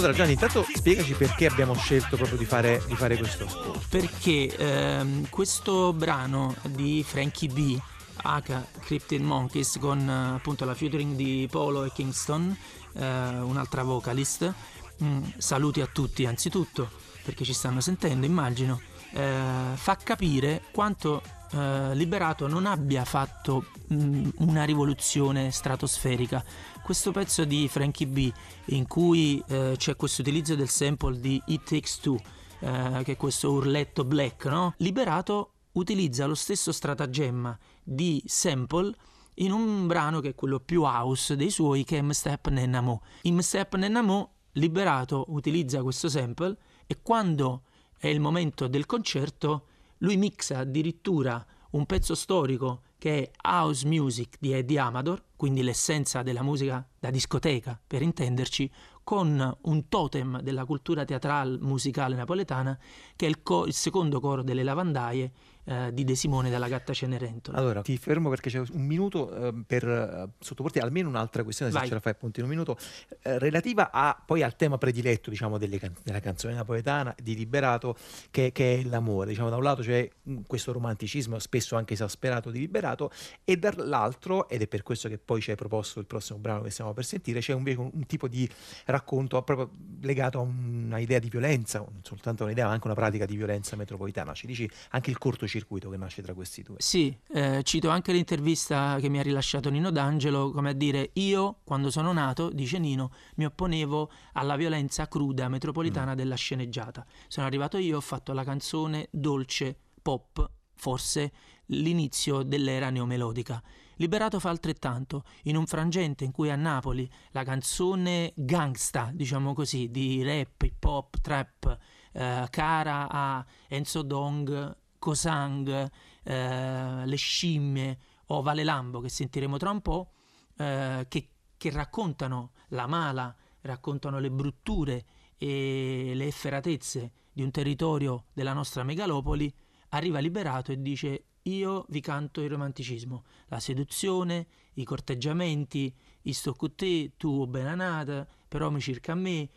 Allora Gianni, intanto spiegaci perché abbiamo scelto proprio di fare, di fare questo ascolto. Perché ehm, questo brano di Frankie B, H. Cryptid Monkeys, con appunto la featuring di Polo e Kingston, eh, un'altra vocalist, mm, saluti a tutti anzitutto, perché ci stanno sentendo immagino, eh, fa capire quanto eh, Liberato non abbia fatto mh, una rivoluzione stratosferica. Questo pezzo di Frankie B in cui eh, c'è questo utilizzo del sample di It Takes Two, eh, che è questo urletto black, no? Liberato utilizza lo stesso stratagemma di sample in un brano che è quello più house dei suoi che è M Step Nennamo. In M Step Nennamo Liberato utilizza questo sample e quando è il momento del concerto lui mixa addirittura un pezzo storico che è House Music di Eddie Amador, quindi l'essenza della musica da discoteca per intenderci, con un totem della cultura teatrale musicale napoletana che è il, co- il secondo coro delle lavandaie eh, di De Simone dalla Gatta Cenerentola. Allora, ti fermo perché c'è un minuto eh, per sottoporti almeno un'altra questione, se Vai. ce la fai appunto in un minuto, eh, relativa a, poi al tema prediletto diciamo, can- della canzone napoletana di Liberato, che, che è l'amore. Diciamo, da un lato c'è mh, questo romanticismo spesso anche esasperato di Liberato e dall'altro, ed è per questo che poi ci hai proposto il prossimo brano che stiamo per sentire, c'è un, un tipo di racconto proprio legato a una idea di violenza, non soltanto un'idea ma anche una pratica di violenza metropolitana. Ci dici anche il cortocircuito che nasce tra questi due. Sì, eh, cito anche l'intervista che mi ha rilasciato Nino D'Angelo, come a dire io quando sono nato, dice Nino, mi opponevo alla violenza cruda metropolitana della sceneggiata. Sono arrivato io, ho fatto la canzone dolce, pop, forse l'inizio dell'era neomelodica. Liberato fa altrettanto, in un frangente in cui a Napoli la canzone gangsta, diciamo così, di rap, hip hop, trap, eh, cara a Enzo Dong, Cosang, eh, Le Scimmie o Vale Lambo, che sentiremo tra un po', eh, che, che raccontano la mala, raccontano le brutture e le efferatezze di un territorio della nostra megalopoli, arriva liberato e dice io vi canto il romanticismo, la seduzione, i corteggiamenti, sto con te, tu benanata, però mi circa a me,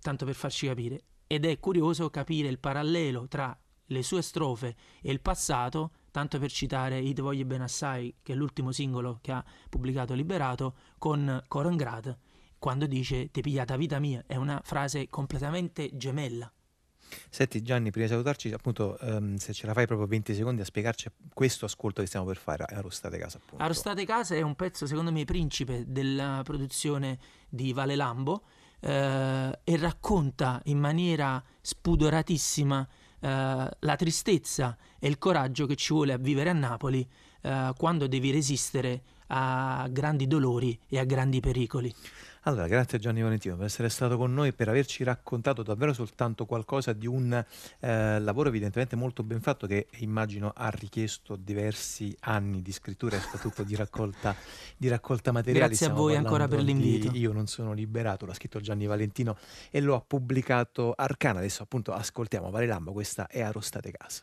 tanto per farci capire. Ed è curioso capire il parallelo tra le sue strofe e il passato, tanto per citare I Te voglio bene assai, che è l'ultimo singolo che ha pubblicato Liberato, con Corangrat, quando dice Ti pigliata vita mia, è una frase completamente gemella. Senti Gianni, prima di salutarci, appunto, ehm, se ce la fai proprio 20 secondi a spiegarci questo ascolto che stiamo per fare Arrostate Casa. Appunto. Arrostate Casa è un pezzo, secondo me, principe della produzione di Vale Lambo eh, e racconta in maniera spudoratissima eh, la tristezza e il coraggio che ci vuole a vivere a Napoli eh, quando devi resistere a grandi dolori e a grandi pericoli. Allora, grazie a Gianni Valentino per essere stato con noi, per averci raccontato davvero soltanto qualcosa di un eh, lavoro evidentemente molto ben fatto che immagino ha richiesto diversi anni di scrittura e soprattutto di raccolta, di raccolta materiali. Grazie Stiamo a voi ancora per l'invito. Io non sono liberato, l'ha scritto Gianni Valentino e lo ha pubblicato Arcana. Adesso appunto ascoltiamo Vale Lambo, questa è Arrostate Casa.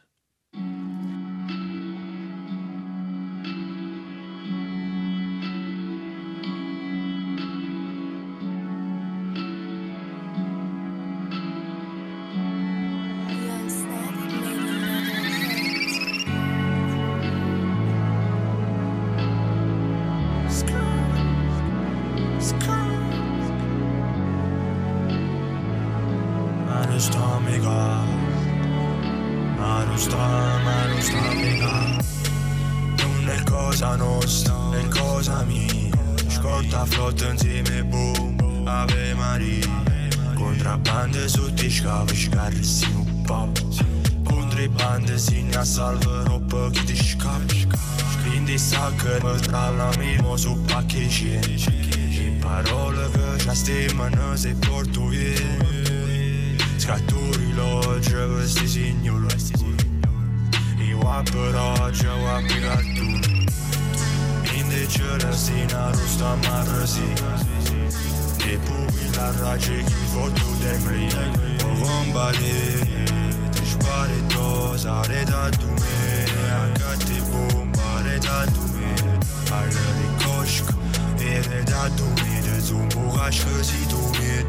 Zumbugaș că zi tu me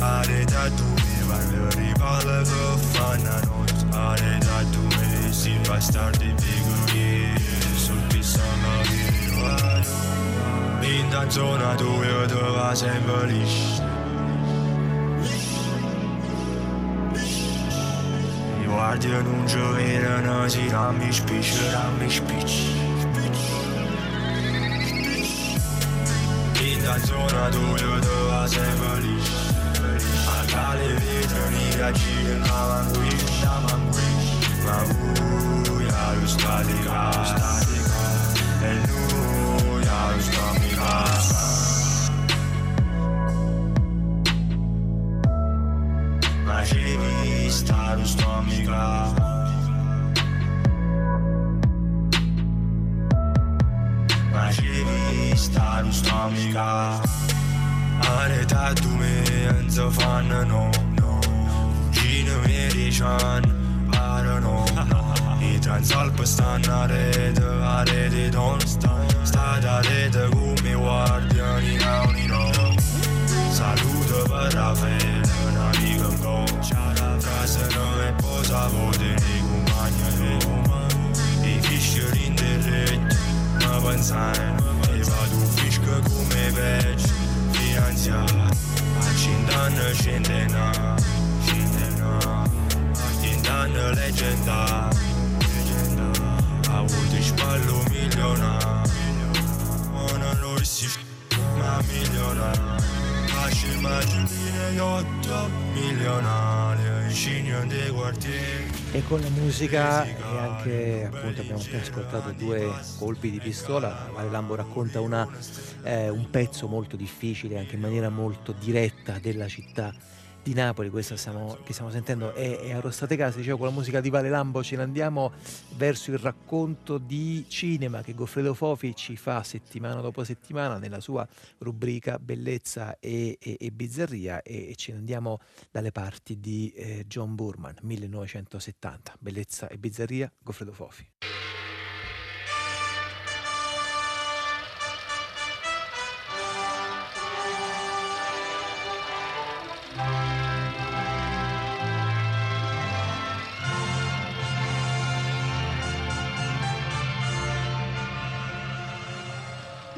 Are da tu me Vară rivală că fana not Are da tu me Si bastardi figurie Sul pisana vivario In da zona dove dove sempre lisci I guardi in un giovedì si rammi spicci, rammi spicci In da zona dove dove sempre lisci Acá le vetro ni raggi in avanguisci, avanguisci Ma lui ha lo statica, statica E lui ha lo stammica Ma c'è vista vista lo stammica Are da tu me în zăfan no no. Cine american Are no no. I transal pe stan are de are de don sta Sta are de gumi guardiani now ni no Salută pe Rafael Un amic în gol Ca să nu me poza vode Ni compagna de I fișcări in de rete Mă pensai E vado fișcă come veci finanziato Accindano scendena, scendena Attindano leggenda, leggenda A avuto spallo milionario Ma non lo si ma milionario Lascia immaginare otto milionari Vicini dei quartieri E con la musica e anche appunto abbiamo ascoltato due colpi di pistola, Vale Lambo racconta una, eh, un pezzo molto difficile, anche in maniera molto diretta della città di Napoli, questa stiamo, che stiamo sentendo è, è Arrostate Case, dicevo con la musica di Vale Lambo ce ne andiamo verso il racconto di cinema che Goffredo Fofi ci fa settimana dopo settimana nella sua rubrica Bellezza e, e- e Bizzarria e, e ce ne andiamo dalle parti di eh, John Burman, 1970, Bellezza e Bizzarria, Goffredo Fofi.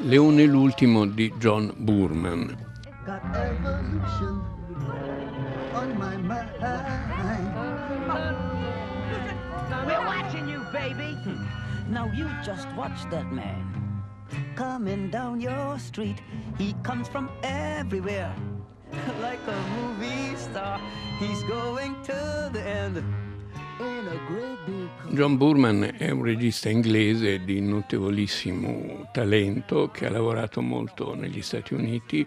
Leone l'ultimo di John Burman. Now you just watch that man. Coming down your street, he comes from everywhere. Like a movie star, he's going to the end. John Burman è un regista inglese di notevolissimo talento che ha lavorato molto negli Stati Uniti,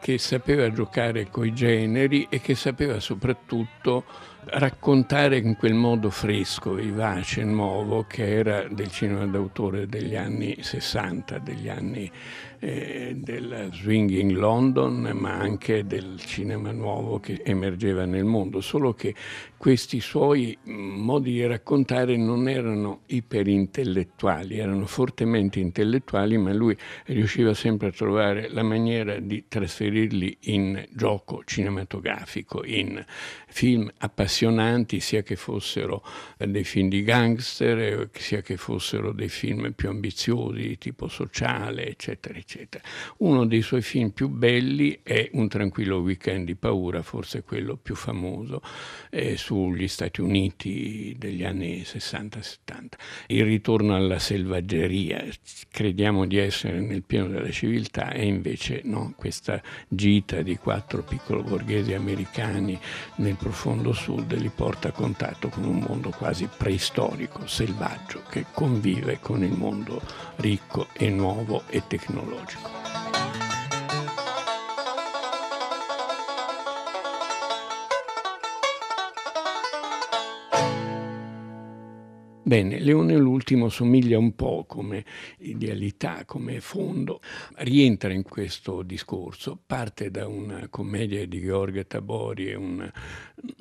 che sapeva giocare coi generi e che sapeva soprattutto raccontare in quel modo fresco, vivace, nuovo che era del cinema d'autore degli anni 60, degli anni eh, del swinging London, ma anche del cinema nuovo che emergeva nel mondo, solo che questi suoi modi di raccontare non erano iperintellettuali, erano fortemente intellettuali, ma lui riusciva sempre a trovare la maniera di trasferirli in gioco cinematografico, in film appassionanti, sia che fossero dei film di gangster, sia che fossero dei film più ambiziosi, tipo sociale, eccetera, eccetera. Uno dei suoi film più belli è Un tranquillo weekend di paura, forse quello più famoso, eh, sugli Stati Uniti degli anni 60-70. Il ritorno alla selvaggeria, crediamo di essere nel pieno della civiltà e invece no, questa gita di quattro piccolo borghesi americani nel profondo sud li porta a contatto con un mondo quasi preistorico, selvaggio, che convive con il mondo ricco e nuovo e tecnologico. Bene, Leone l'ultimo somiglia un po' come idealità, come fondo, rientra in questo discorso, parte da una commedia di Georg Tabori, un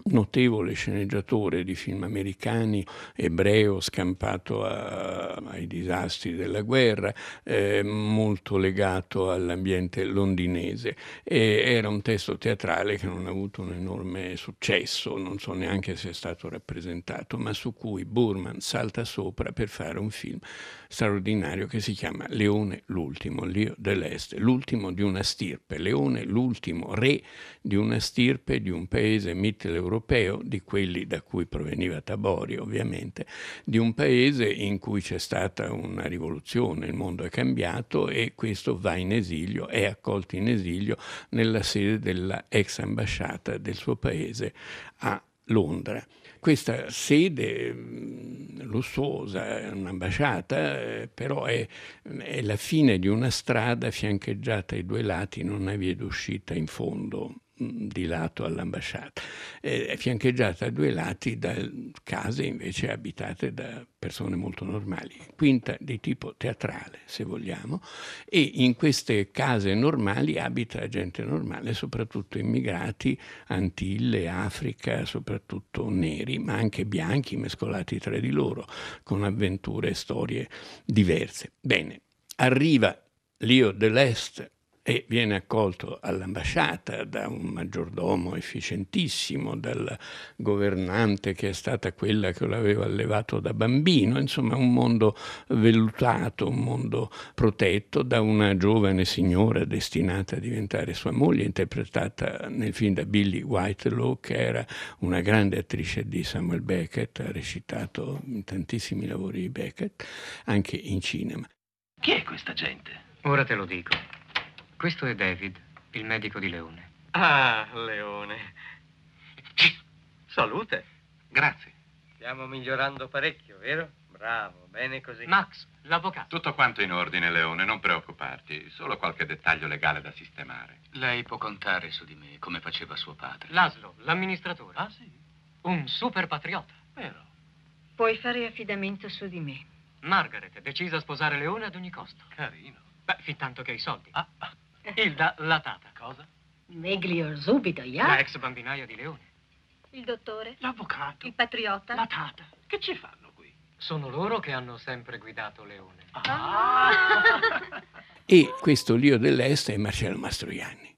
notevole sceneggiatore di film americani, ebreo, scampato a, ai disastri della guerra, eh, molto legato all'ambiente londinese. E era un testo teatrale che non ha avuto un enorme successo, non so neanche se è stato rappresentato, ma su cui Burman salta sopra per fare un film straordinario che si chiama Leone l'ultimo, l'Io dell'Est, l'ultimo di una stirpe, Leone l'ultimo re di una stirpe di un paese mitteleuropeo, di quelli da cui proveniva Tabori ovviamente, di un paese in cui c'è stata una rivoluzione, il mondo è cambiato e questo va in esilio, è accolto in esilio nella sede della ex ambasciata del suo paese a Londra. Questa sede mh, lussuosa, è un'ambasciata, eh, però è, è la fine di una strada fiancheggiata ai due lati, non ha via d'uscita in fondo di lato all'ambasciata, è fiancheggiata a due lati da case invece abitate da persone molto normali, quinta di tipo teatrale se vogliamo, e in queste case normali abita gente normale, soprattutto immigrati, Antille, Africa, soprattutto neri, ma anche bianchi mescolati tra di loro, con avventure e storie diverse. Bene, arriva Lio dell'Est e viene accolto all'ambasciata da un maggiordomo efficientissimo, dal governante che è stata quella che l'aveva allevato da bambino, insomma un mondo vellutato, un mondo protetto da una giovane signora destinata a diventare sua moglie, interpretata nel film da Billy Whitelaw, che era una grande attrice di Samuel Beckett, ha recitato in tantissimi lavori di Beckett, anche in cinema. Chi è questa gente? Ora te lo dico. Questo è David, il medico di Leone. Ah, Leone. Salute. Grazie. Stiamo migliorando parecchio, vero? Bravo, bene così. Max, l'avvocato. Tutto quanto in ordine, Leone, non preoccuparti. Solo qualche dettaglio legale da sistemare. Lei può contare su di me, come faceva suo padre. Laszlo, l'amministratore. Ah, sì? Un super patriota. Vero. Puoi fare affidamento su di me. Margaret è decisa a sposare Leone ad ogni costo. Carino. Beh, fin tanto che hai i soldi. Ah, ah. Hilda, la tata. Cosa? Meglio subito, ya? La ex bambinaia di Leone. Il dottore? L'avvocato. Il patriota? La tata. Che ci fanno qui? Sono loro che hanno sempre guidato Leone. E questo Lio dell'Est è Marcello Mastroianni,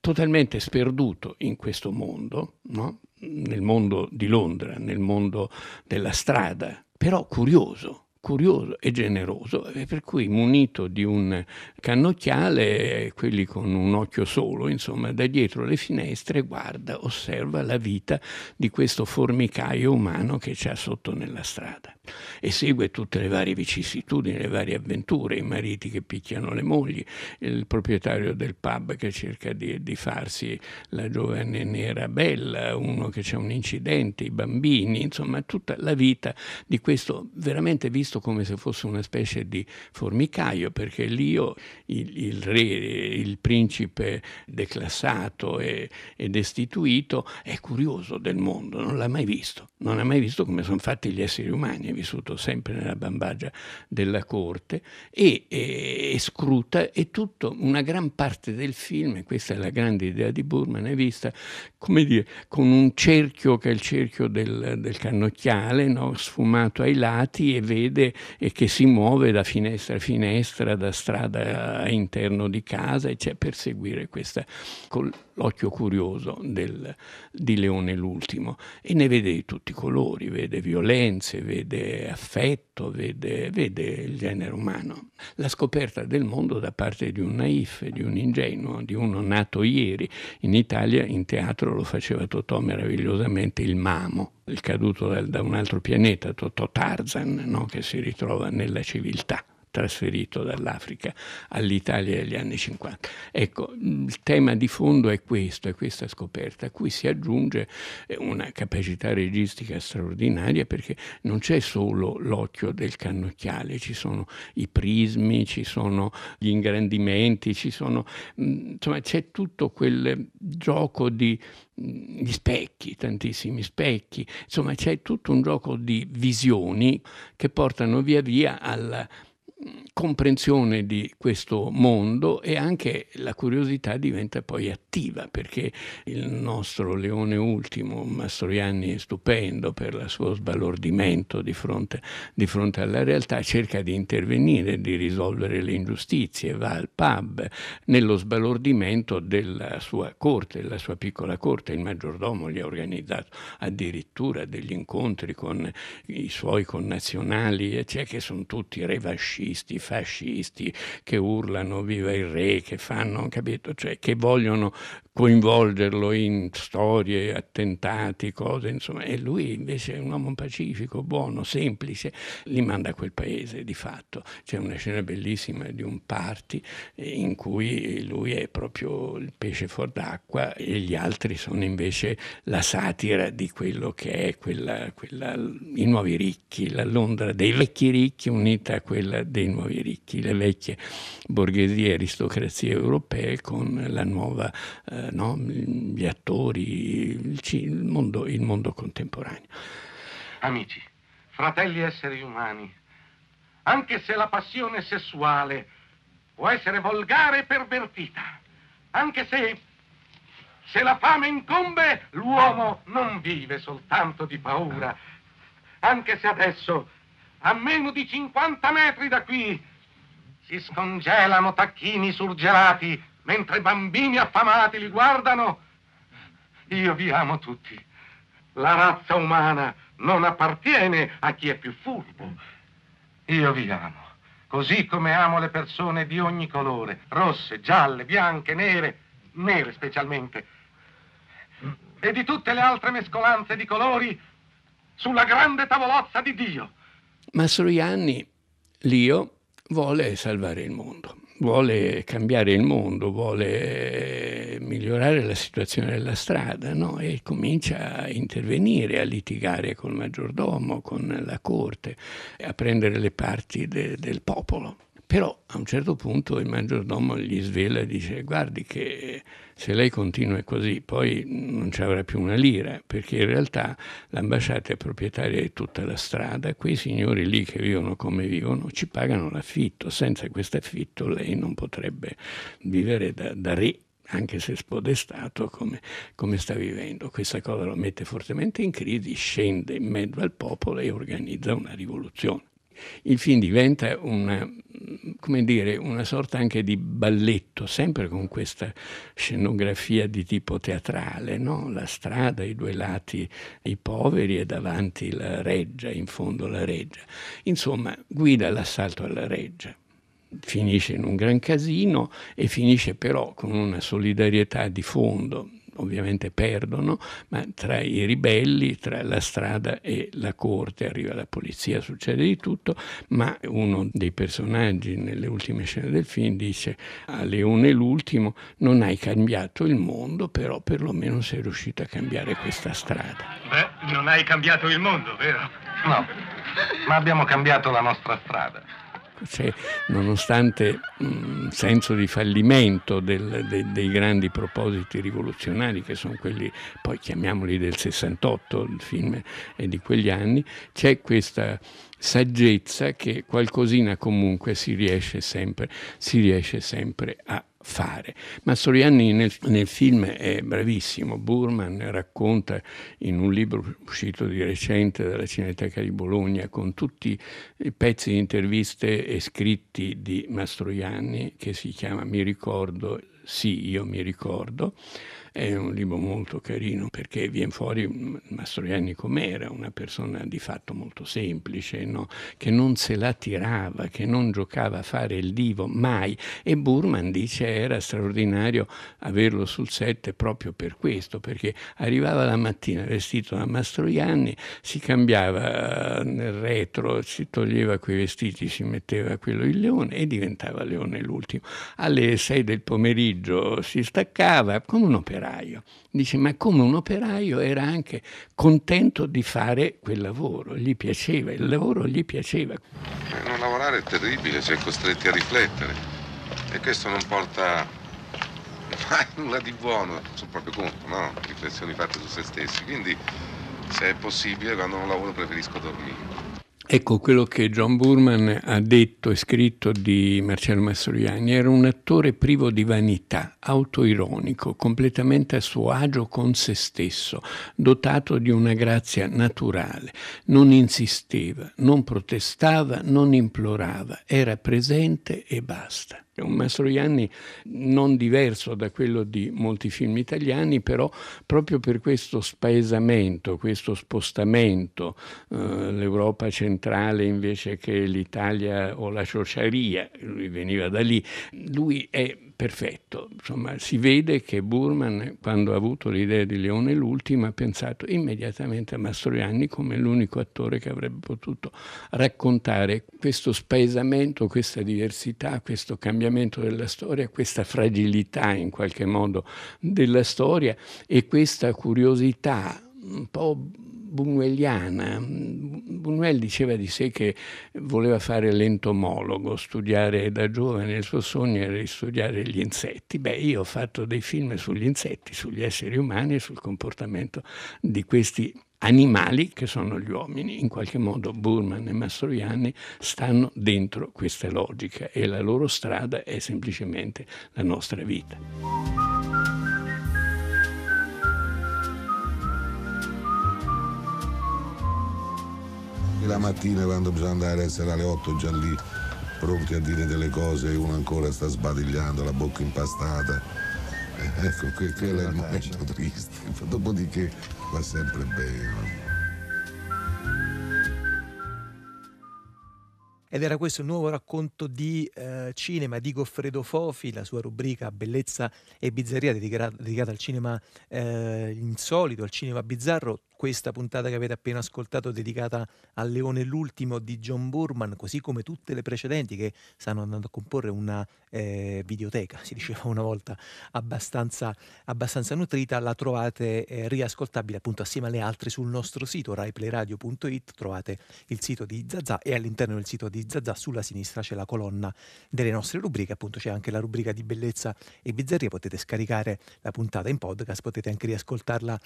totalmente sperduto in questo mondo, no? nel mondo di Londra, nel mondo della strada, però curioso, curioso e generoso, e per cui munito di un cannocchiale, quelli con un occhio solo, insomma, da dietro le finestre guarda, osserva la vita di questo formicaio umano che c'è sotto nella strada. E segue tutte le varie vicissitudini, le varie avventure, i mariti che picchiano le mogli, il proprietario del pub che cerca di, di farsi la giovane nera bella, uno che c'è un incidente, i bambini, insomma tutta la vita di questo veramente visto come se fosse una specie di formicaio, perché Lio, il, il re, il principe declassato e, e destituito, è curioso del mondo, non l'ha mai visto, non ha mai visto come sono fatti gli esseri umani, vissuto sempre nella bambagia della corte e, e, e scruta e tutto, una gran parte del film, questa è la grande idea di Burman, è vista come dire, con un cerchio che è il cerchio del, del cannocchiale, no? sfumato ai lati e vede e che si muove da finestra a finestra, da strada a interno di casa e c'è per seguire questa con l'occhio curioso del, di Leone l'ultimo e ne vede di tutti i colori, vede violenze, vede affetto, vede, vede il genere umano. La scoperta del mondo da parte di un naif, di un ingenuo, di uno nato ieri. In Italia in teatro lo faceva Totò meravigliosamente il Mamo, il caduto da, un altro pianeta, Totò Tarzan, no? che si ritrova nella civiltà trasferito dall'Africa all'Italia negli anni 50. Ecco, il tema di fondo è questo, è questa scoperta, a cui si aggiunge eh, una capacità registica straordinaria perché non c'è solo l'occhio del cannocchiale, ci sono i prismi, ci sono gli ingrandimenti, ci sono, insomma, c'è tutto quel gioco di gli specchi, tantissimi specchi, insomma c'è tutto un gioco di visioni che portano via via alla comprensione di questo mondo e anche la curiosità diventa poi attiva perché il nostro leone ultimo, Mastroianni è stupendo per il suo sbalordimento di fronte, di fronte alla realtà, cerca di intervenire, di risolvere le ingiustizie, va al pub nello sbalordimento della sua corte, della sua piccola corte, il maggiordomo gli ha organizzato addirittura degli incontri con i suoi connazionali, cioè che sono tutti revascisti, fascisti che urlano viva il re, che fanno, capito? Cioè, che vogliono coinvolgerlo in storie, attentati, cose, insomma, e lui invece è un uomo pacifico, buono, semplice, li manda a quel paese di fatto. C'è una scena bellissima di un party eh, in cui lui è proprio il pesce fuor d'acqua e gli altri sono invece la satira di quello che è quella, quella, i nuovi ricchi, la Londra dei vecchi ricchi unita a quella dei nuovi ricchi, le vecchie borghesie aristocrazie europee con la nuova eh, no? gli attori, il, il, mondo, il mondo contemporaneo. Amici, fratelli esseri umani, anche se la passione sessuale può essere volgare e pervertita, anche se, se la fame incombe, l'uomo non vive soltanto di paura, anche se adesso, a meno di 50 metri da qui, si scongelano tacchini surgelati mentre bambini affamati li guardano. Io vi amo tutti. La razza umana non appartiene a chi è più furbo. Io vi amo, così come amo le persone di ogni colore, rosse, gialle, bianche, nere, nere specialmente, e di tutte le altre mescolanze di colori sulla grande tavolozza di Dio. Mastroianni, Lio, vuole salvare il mondo vuole cambiare il mondo, vuole migliorare la situazione della strada no? e comincia a intervenire, a litigare col maggiordomo, con la corte, a prendere le parti de- del popolo. Però a un certo punto il maggiordomo gli svela e dice guardi che se lei continua così poi non ci avrà più una lira, perché in realtà l'ambasciata è proprietaria di tutta la strada, quei signori lì che vivono come vivono ci pagano l'affitto, senza questo affitto lei non potrebbe vivere da, da re anche se spodestato come, come, sta vivendo. Questa cosa lo mette fortemente in crisi, scende in mezzo al popolo e organizza una rivoluzione. Il film diventa una, dire, una sorta anche di balletto, sempre con questa scenografia di tipo teatrale, no? la strada, i due lati, i poveri e davanti la reggia, in fondo la reggia. Insomma, guida l'assalto alla reggia finisce in un gran casino e finisce però con una solidarietà di fondo ovviamente perdono, ma tra i ribelli, tra la strada e la corte, arriva la polizia, succede di tutto, ma uno dei personaggi nelle ultime scene del film dice a Leone l'ultimo non hai cambiato il mondo, però perlomeno sei riuscito a cambiare questa strada. Beh, non hai cambiato il mondo, vero? No, ma abbiamo cambiato la nostra strada. Cioè, nonostante un senso di fallimento del, de, dei grandi propositi rivoluzionari, che sono quelli, poi chiamiamoli del 68, il film è di quegli anni, c'è questa saggezza che qualcosina comunque si riesce sempre, si riesce sempre a fare. Mastroianni nel, nel, film è bravissimo, Burman racconta in un libro uscito di recente dalla Cineteca di Bologna con tutti i pezzi di interviste e scritti di Mastroianni che si chiama Mi ricordo, sì io mi ricordo, è un libro molto carino perché viene fuori Mastroianni com'era, una persona di fatto molto semplice, no? che non se la tirava, che non giocava a fare il divo mai. E Burman dice era straordinario averlo sul set proprio per questo, perché arrivava la mattina vestito da Mastroianni, si cambiava nel retro, si toglieva quei vestiti, si metteva quello il leone e diventava leone l'ultimo. Alle sei del pomeriggio si staccava come un operaio operaio. Dice, ma come un operaio era anche contento di fare quel lavoro, gli piaceva, il lavoro gli piaceva. Non lavorare è terribile, si è costretti a riflettere e questo non porta mai nulla di buono sul proprio conto, no? Riflessioni fatte su se stessi. Quindi, se è possibile, quando non lavoro preferisco dormire. Ecco quello che John Burman ha detto e scritto di Marcello Mastroianni. Era un attore privo di vanità, autoironico, completamente a suo agio con se stesso, dotato di una grazia naturale. Non insisteva, non protestava, non implorava, era presente e basta. È un Mastroianni non diverso da quello di molti film italiani, però proprio per questo spaesamento, questo spostamento, eh, l'Europa centrale invece che l'Italia o la ciociaria, lui veniva da lì, lui è perfetto. Insomma, si vede che Burman, quando ha avuto l'idea di Leone l'ultimo, ha pensato immediatamente a Mastroianni come l'unico attore che avrebbe potuto raccontare questo spaesamento, questa diversità, questo cambiamento della storia, questa fragilità in qualche modo della storia e questa curiosità un po' bunueliana. Bunuel diceva di sé che voleva fare l'entomologo, studiare da giovane, il suo sogno era di studiare gli insetti. Beh, io ho fatto dei film sugli insetti, sugli esseri umani e sul comportamento di questi animali che sono gli uomini. In qualche modo Burman e Mastroianni stanno dentro questa logica e la loro strada è semplicemente la nostra vita. La mattina quando bisogna andare a essere alle 8 già lì pronti a dire delle cose e uno ancora sta sbadigliando, la bocca impastata. Eh, ecco, que- quello è il momento triste. Dopodiché va sempre bene. Ed era questo il nuovo racconto di eh, cinema di Goffredo Fofi, la sua rubrica Bellezza e Bizzarria dedicata, dedicata al cinema eh, insolito, al cinema bizzarro questa puntata che avete appena ascoltato dedicata al Leone l'ultimo di John Burman, così come tutte le precedenti che stanno andando a comporre una eh, videoteca, si diceva una volta, abbastanza, abbastanza nutrita, la trovate eh, riascoltabile appunto assieme alle altre sul nostro sito raiplayradio.it, trovate il sito di Zazà e all'interno del sito di Zazà sulla sinistra c'è la colonna delle nostre rubriche, appunto c'è anche la rubrica di bellezza e bizzarria, potete scaricare la puntata in podcast, potete anche riascoltarla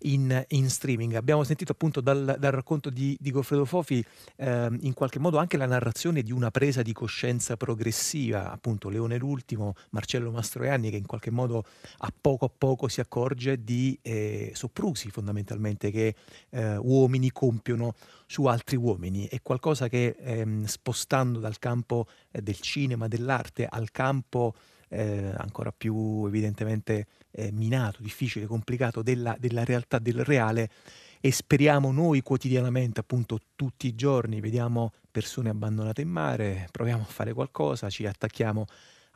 in, in streaming. Abbiamo sentito appunto dal, dal racconto di, di, Goffredo Fofi eh, in qualche modo anche la narrazione di una presa di coscienza progressiva, appunto Leone l'ultimo, Marcello Mastroianni che in qualche modo a poco a poco si accorge di eh, soprusi fondamentalmente che eh, uomini compiono su altri uomini. È qualcosa che ehm, spostando dal campo eh, del cinema, dell'arte al campo eh, ancora più evidentemente eh, minato, difficile, complicato della, della realtà del reale. E speriamo noi quotidianamente, appunto tutti i giorni, vediamo persone abbandonate in mare, proviamo a fare qualcosa, ci attacchiamo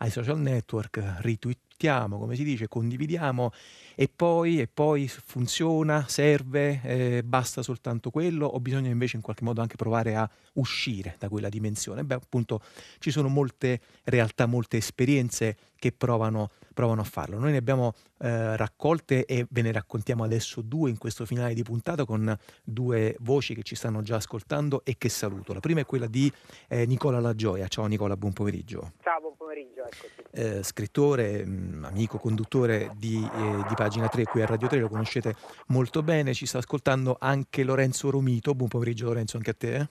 ai social network, ritweet, accettiamo, come si dice, condividiamo e poi, e poi funziona, serve, eh, basta soltanto quello o bisogna invece in qualche modo anche provare a uscire da quella dimensione? Beh, appunto ci sono molte realtà, molte esperienze che provano, provano a farlo. Noi ne abbiamo eh, raccolte e ve ne raccontiamo adesso due in questo finale di puntata con due voci che ci stanno già ascoltando e che saluto. La prima è quella di eh, Nicola Lagioia. Ciao Nicola, buon pomeriggio. Ciao, buon pomeriggio, eccoci. Eh, scrittore, mh, mm, amico, conduttore di, eh, di, Pagina 3 qui a Radio 3, lo conoscete molto bene, ci sta ascoltando anche Lorenzo Romito. Buon pomeriggio Lorenzo, anche a te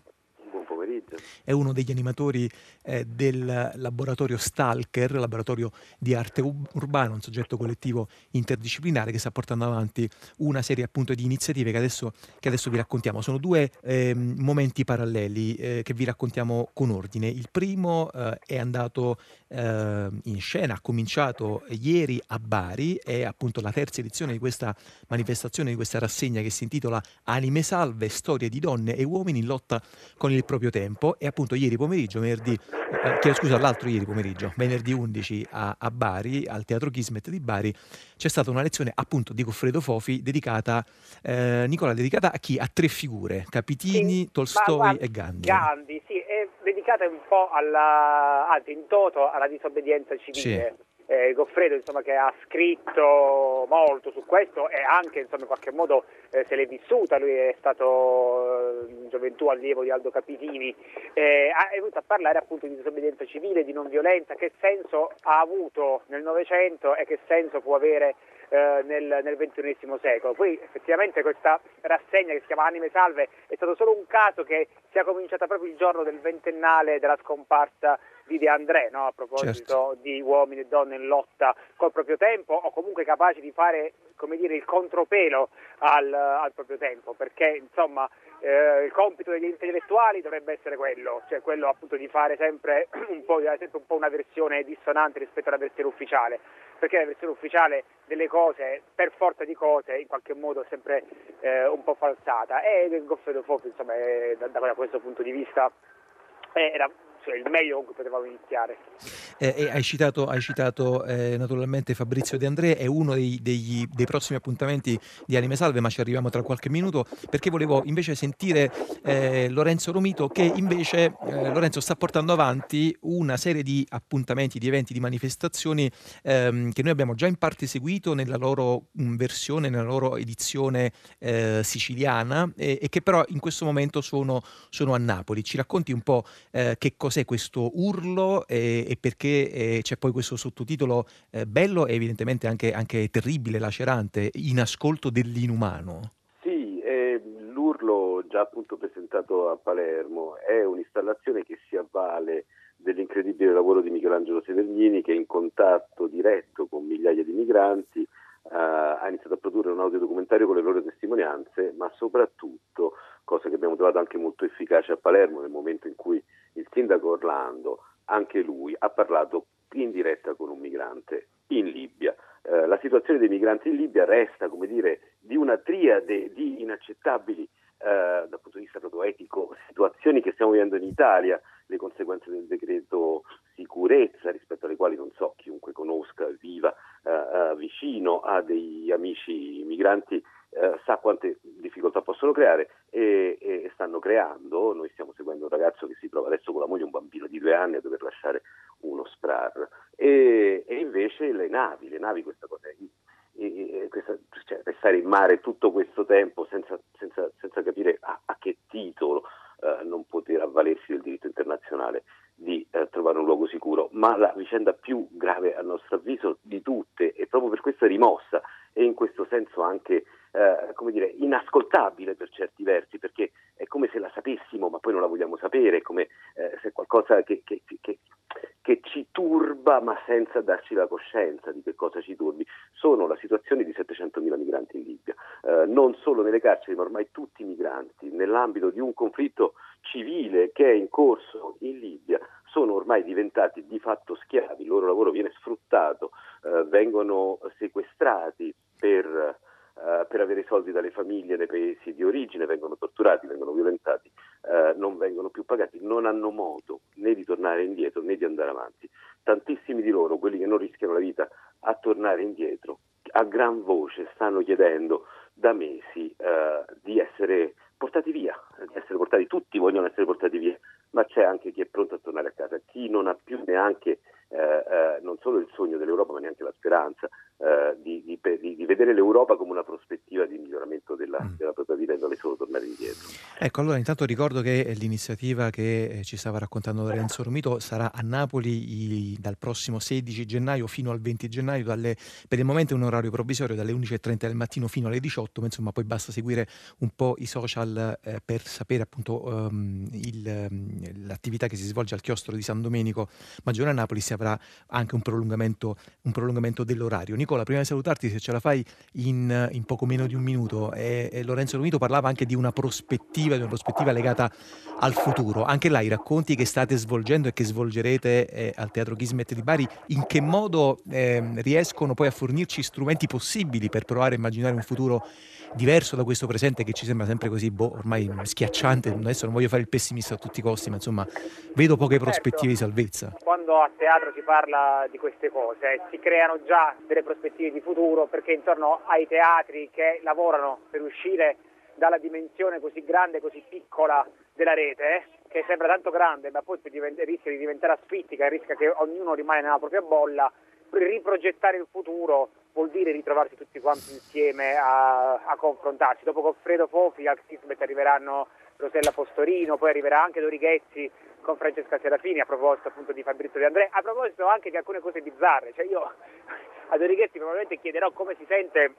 è uno degli animatori eh, del laboratorio Stalker, laboratorio di arte urbana, un soggetto collettivo interdisciplinare che sta portando avanti una serie appunto di iniziative che adesso, che adesso vi raccontiamo. Sono due eh, momenti paralleli eh, che vi raccontiamo con ordine. Il primo eh, è andato eh, in scena, ha cominciato ieri a Bari, è appunto la terza edizione di questa manifestazione, di questa rassegna che si intitola Anime Salve, storie di donne e uomini in lotta con il proprio tempo e appunto ieri pomeriggio, venerdì, eh, chiedo scusa, l'altro ieri pomeriggio, venerdì 11 a, a, Bari, al Teatro Kismet di Bari, c'è stata una lezione appunto di Goffredo Fofi dedicata, eh, Nicola, dedicata a chi? A tre figure, Capitini, sì, Tolstoi guarda, e Gandhi. Gandhi, è dedicata un po' alla, anzi in toto alla disobbedienza civile. Sì. Eh, Goffredo insomma, che ha scritto molto su questo e anche insomma, in qualche modo eh, se l'è vissuta, lui è stato eh, in gioventù allievo di Aldo Capitini, eh, è venuto a parlare appunto di disobbedienza civile, di non violenza, che senso ha avuto nel Novecento e che senso può avere eh, nel, nel XXI secolo. Poi effettivamente questa rassegna che si chiama Anime Salve è stato solo un caso che sia cominciata proprio il giorno del ventennale della scomparsa di De André, no? a proposito certo. di uomini e donne in lotta col proprio tempo o comunque capaci di fare come dire, il contropelo al, al proprio tempo, perché insomma eh, il compito degli intellettuali dovrebbe essere quello, cioè quello appunto di fare sempre un po', sempre un po una versione dissonante rispetto alla versione ufficiale, perché la versione ufficiale delle cose, per forza di cose, in qualche modo è sempre eh, un po' falsata e il Goffredo insomma, è, da, da questo punto di vista era cioè il meglio con cui potevamo iniziare. Eh, hai citato, hai citato eh, naturalmente Fabrizio De André, è uno dei, degli, dei, prossimi appuntamenti di Anime Salve, ma ci arriviamo tra qualche minuto, perché volevo invece sentire eh, Lorenzo Romito che invece eh, Lorenzo sta portando avanti una serie di appuntamenti, di eventi, di manifestazioni ehm, che noi abbiamo già in parte seguito nella loro mm, versione, nella loro edizione eh, siciliana e, e, che però in questo momento sono, sono, a Napoli. Ci racconti un po' eh, che cos'è questo urlo e, e perché eh, c'è poi questo sottotitolo eh, bello e evidentemente anche, anche, terribile, lacerante, in ascolto dell'inumano. Sì, eh, l'urlo già appunto presentato a Palermo è un'installazione che si avvale dell'incredibile lavoro di Michelangelo Severgnini che in contatto diretto con migliaia di migranti Uh, ha iniziato a produrre un audiodocumentario con le loro testimonianze, ma soprattutto, cosa che abbiamo trovato anche molto efficace a Palermo nel momento in cui il sindaco Orlando, anche lui, ha parlato in diretta con un migrante in Libia. Uh, la situazione dei migranti in Libia resta, come dire, di una triade di inaccettabili Uh, dal punto di vista proprio etico, situazioni che stiamo vivendo in Italia, le conseguenze del decreto sicurezza rispetto alle quali non so chiunque conosca, viva uh, uh, vicino a degli amici migranti sa quante difficoltà possono creare e, e, stanno creando. Noi stiamo seguendo un ragazzo che si trova adesso con la moglie, un bambino di due anni, a dover lasciare uno SPRAR. E, e invece le navi, le navi questa cosa è questa, cioè, restare in mare tutto questo tempo senza, senza, senza capire a, a, che titolo eh, non poter avvalersi del diritto internazionale di eh, trovare un luogo sicuro, ma la vicenda più grave a nostro avviso di tutte e proprio per questo è rimossa e in questo senso anche eh, come dire, inascoltabile per certi versi, perché è come se la sapessimo ma poi non la vogliamo sapere, è come eh, se qualcosa che, che, che, che, ci turba ma senza darci la coscienza di che cosa ci turbi. Sono la situazione di 700.000 migranti in Libia, eh, non solo nelle carceri ma ormai tutti i migranti, nell'ambito di un conflitto civile che è in corso in Libia sono ormai diventati di fatto schiavi, il loro lavoro viene sfruttato, eh, vengono sequestrati per uh, per avere soldi dalle famiglie nei paesi di origine, vengono torturati, vengono violentati, uh, non vengono più pagati, non hanno modo né di tornare indietro né di andare avanti. Tantissimi di loro, quelli che non rischiano la vita a tornare indietro. A gran voce stanno chiedendo da mesi eh, di essere portati via, di essere portati, tutti vogliono essere portati via, ma c'è anche chi è pronto a tornare a casa, chi non ha più neanche eh, eh, non solo il sogno dell'Europa ma neanche la speranza eh, di, di, di, vedere l'Europa come una prospettiva di miglioramento della, mm. della propria vita e non solo tornare indietro. Ecco, allora intanto ricordo che l'iniziativa che eh, ci stava raccontando Lorenzo Romito sarà a Napoli i, dal prossimo 16 gennaio fino al 20 gennaio, dalle, per il momento è un orario provvisorio dalle 11.30 del mattino fino alle 18, ma insomma poi basta seguire un po' i social eh, per sapere appunto um, il, um, l'attività che si svolge al chiostro di San Domenico Maggiore a Napoli si avrà anche un prolungamento, un prolungamento dell'orario. Nicola, prima di salutarti, se ce la fai in, in poco meno di un minuto, e, e Lorenzo Romito parlava anche di una prospettiva, di una prospettiva legata al futuro. Anche là i racconti che state svolgendo e che svolgerete eh, al Teatro Ghismet di Bari, in che modo eh, riescono poi a fornirci strumenti possibili per provare a immaginare un futuro diverso da questo presente che ci sembra sempre così boh, ormai schiacciante. Adesso non voglio fare il pessimista a tutti i costi, ma insomma vedo poche certo. prospettive di salvezza. Quando a teatro si parla di queste cose, si creano già delle prospettive di futuro perché intorno ai teatri che lavorano per uscire dalla dimensione così grande, così piccola della rete, che sembra tanto grande, ma poi rischia di diventare asfittica, rischia che ognuno rimane nella propria bolla, riprogettare il futuro vuol dire ritrovarsi tutti quanti insieme a, a confrontarsi. Dopo Goffredo Fofi al Kismet arriveranno Rosella Postorino, poi arriverà anche Dorighezzi con Francesca Serafini a proposito appunto di Fabrizio De Andrea, a proposito anche di alcune cose bizzarre, cioè io a Dorighezzi probabilmente chiederò come si sente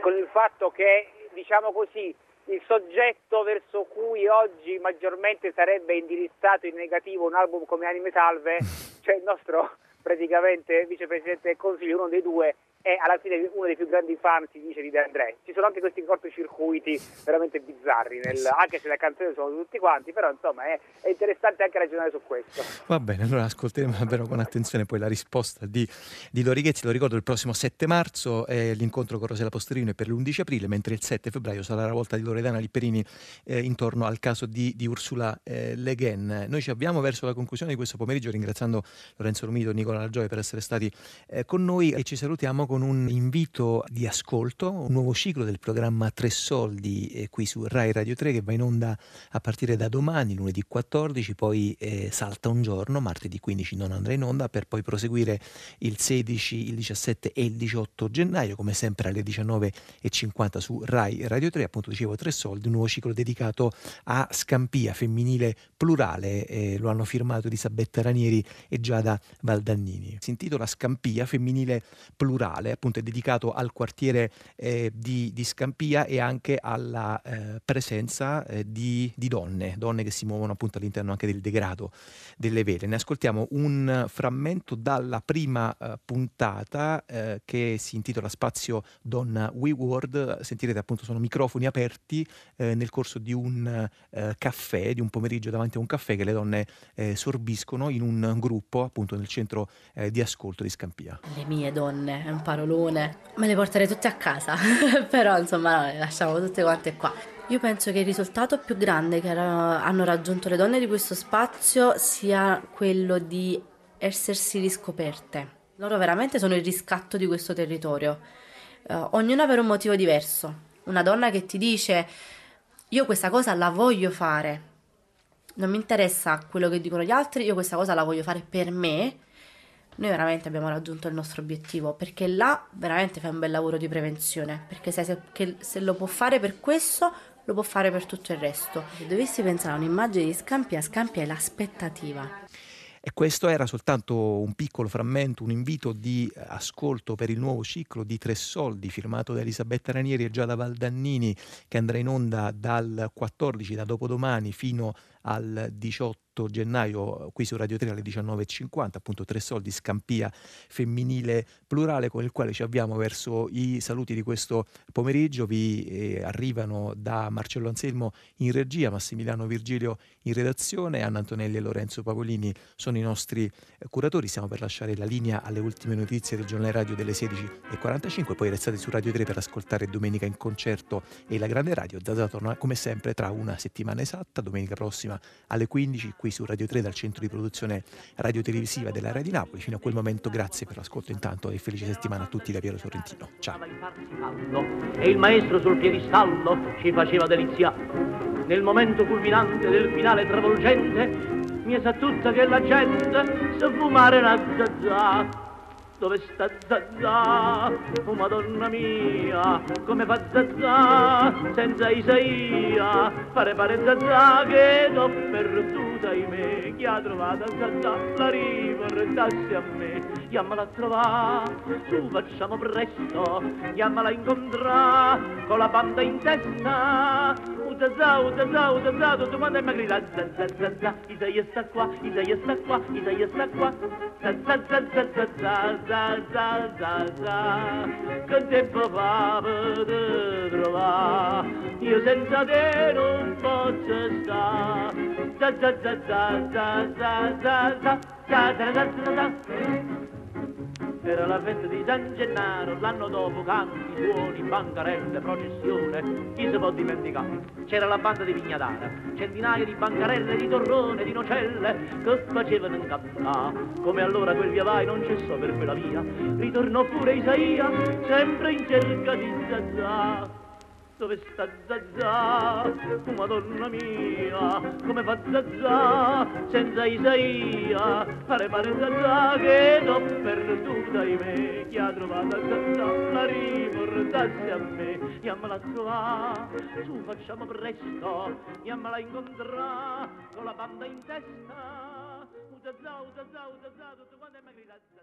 con il fatto che, diciamo così, il soggetto verso cui oggi maggiormente sarebbe indirizzato in negativo un album come Anime Salve, cioè il nostro praticamente vicepresidente del Consiglio, uno dei due, è alla fine uno dei più grandi fan, si dice, di De André. Ci sono anche questi cortocircuiti veramente bizzarri, nel, anche se le canzoni sono tutti quanti, però insomma è, è, interessante anche ragionare su questo. Va bene, allora ascolteremo davvero con attenzione poi la risposta di, di Dorighezzi. Lo ricordo, il prossimo 7 marzo è l'incontro con Rosella Posterino per l'11 aprile, mentre il 7 febbraio sarà la volta di Loredana Lipperini eh, intorno al caso di, di Ursula eh, Le Guin. Noi ci avviamo verso la conclusione di questo pomeriggio, ringraziando Lorenzo Romito e Nicola Lagioia per essere stati eh, con noi e ci salutiamo con un invito di ascolto, un nuovo ciclo del programma Tre Soldi eh, qui su Rai Radio 3 che va in onda a partire da domani, lunedì 14, poi eh, salta un giorno, martedì 15 non andrà in onda per poi proseguire il 16, il 17 e il 18 gennaio, come sempre alle 19.50 su Rai Radio 3, appunto dicevo Tre Soldi, un nuovo ciclo dedicato a Scampia femminile plurale, eh, lo hanno firmato Elisabetta Ranieri e Giada Valdannini. Si intitola Scampia femminile plurale, appunto è dedicato al quartiere eh, di, di, Scampia e anche alla eh, presenza eh, di, di, donne, donne che si muovono appunto all'interno anche del degrado delle vele. Ne ascoltiamo un frammento dalla prima eh, puntata eh, che si intitola Spazio Donna We World, sentirete appunto sono microfoni aperti eh, nel corso di un caffè, di un pomeriggio davanti a un caffè che le donne sorbiscono in un gruppo appunto nel centro di ascolto di Scampia. Le mie donne, è un parolone. Me le porterei tutte a casa, però insomma no, le lasciamo tutte quante qua. Io penso che il risultato più grande che hanno raggiunto le donne di questo spazio sia quello di essersi riscoperte. Loro veramente sono il riscatto di questo territorio, uh, ognuna per un motivo diverso. Una donna che ti dice io questa cosa la voglio fare, non mi interessa quello che dicono gli altri, io questa cosa la voglio fare per me noi veramente abbiamo raggiunto il nostro obiettivo perché là veramente fai un bel lavoro di prevenzione perché sai se, se lo può fare per questo lo può fare per tutto il resto. Se dovessi pensare a un'immagine di Scampia Scampia è l'aspettativa. E questo era soltanto un piccolo frammento, un invito di ascolto per il nuovo ciclo di Tre Soldi firmato da Elisabetta Ranieri e Giada Valdannini che andrà in onda dal 14, da dopodomani fino al 18 gennaio qui su Radio 3 alle 19.50, appunto Tre Soldi, Scampia femminile plurale con il quale ci avviamo verso i saluti di questo pomeriggio. Vi eh, arrivano da Marcello Anselmo in regia, Massimiliano Virgilio in redazione, Anna Antonelli e Lorenzo Pavolini sono i nostri eh, curatori. Stiamo per lasciare la linea alle ultime notizie del giornale radio delle 16.45, poi restate su Radio 3 per ascoltare Domenica in concerto e la Grande Radio. Zazà torna come sempre tra una settimana esatta, domenica prossima alle 15 qui su Radio 3 dal centro di produzione radiotelevisiva della Radio di Napoli. Fino a quel momento grazie per l'ascolto intanto e felice settimana a tutti da Piero Sorrentino. Ciao. E il maestro sul piedistallo ci faceva delizia. Nel momento culminante del finale travolgente mi sa tutta che la gente sa fumare una zazza. Dove sta Zazà? Oh madonna mia, come fa Zazà senza Isaia? Fare pare Zazà che l'ho perduta me. Chi ha trovato Zazà la riportassi a me. Chiamala a trovare, su facciamo presto, chiamala a incontrare con la banda in testa. Zazà, Zazà, Zazà, tutto quanto è magrita. Zazà, Zazà, Isaia sta qua, Isaia sta qua, Isaia sta qua. Zazà, Zazà, Zazà, za za za za che tempo fa per trovare io senza te non posso stare za za za za za za za za za za za za za era la festa di San Gennaro, l'anno dopo canti, suoni, bancarelle, processione, chi si può dimenticare? C'era la banda di Vignadara, centinaia di bancarelle, di torrone, di nocelle, che facevano incappare. Come allora quel via vai non cessò per quella via, ritornò pure Isaia, sempre in cerca di Zazà. Dove sta Zazà? Oh, madonna mia, come fa Zazà senza Isaia? Pare pare Zazà che l'ho perduta in me. Chi ha trovato Zazà la riportassi a me. Chiamala a su facciamo presto, chiamala a incontrare con la banda in testa. Zazà, Zazà, Zazà, tutto quanto è magrita.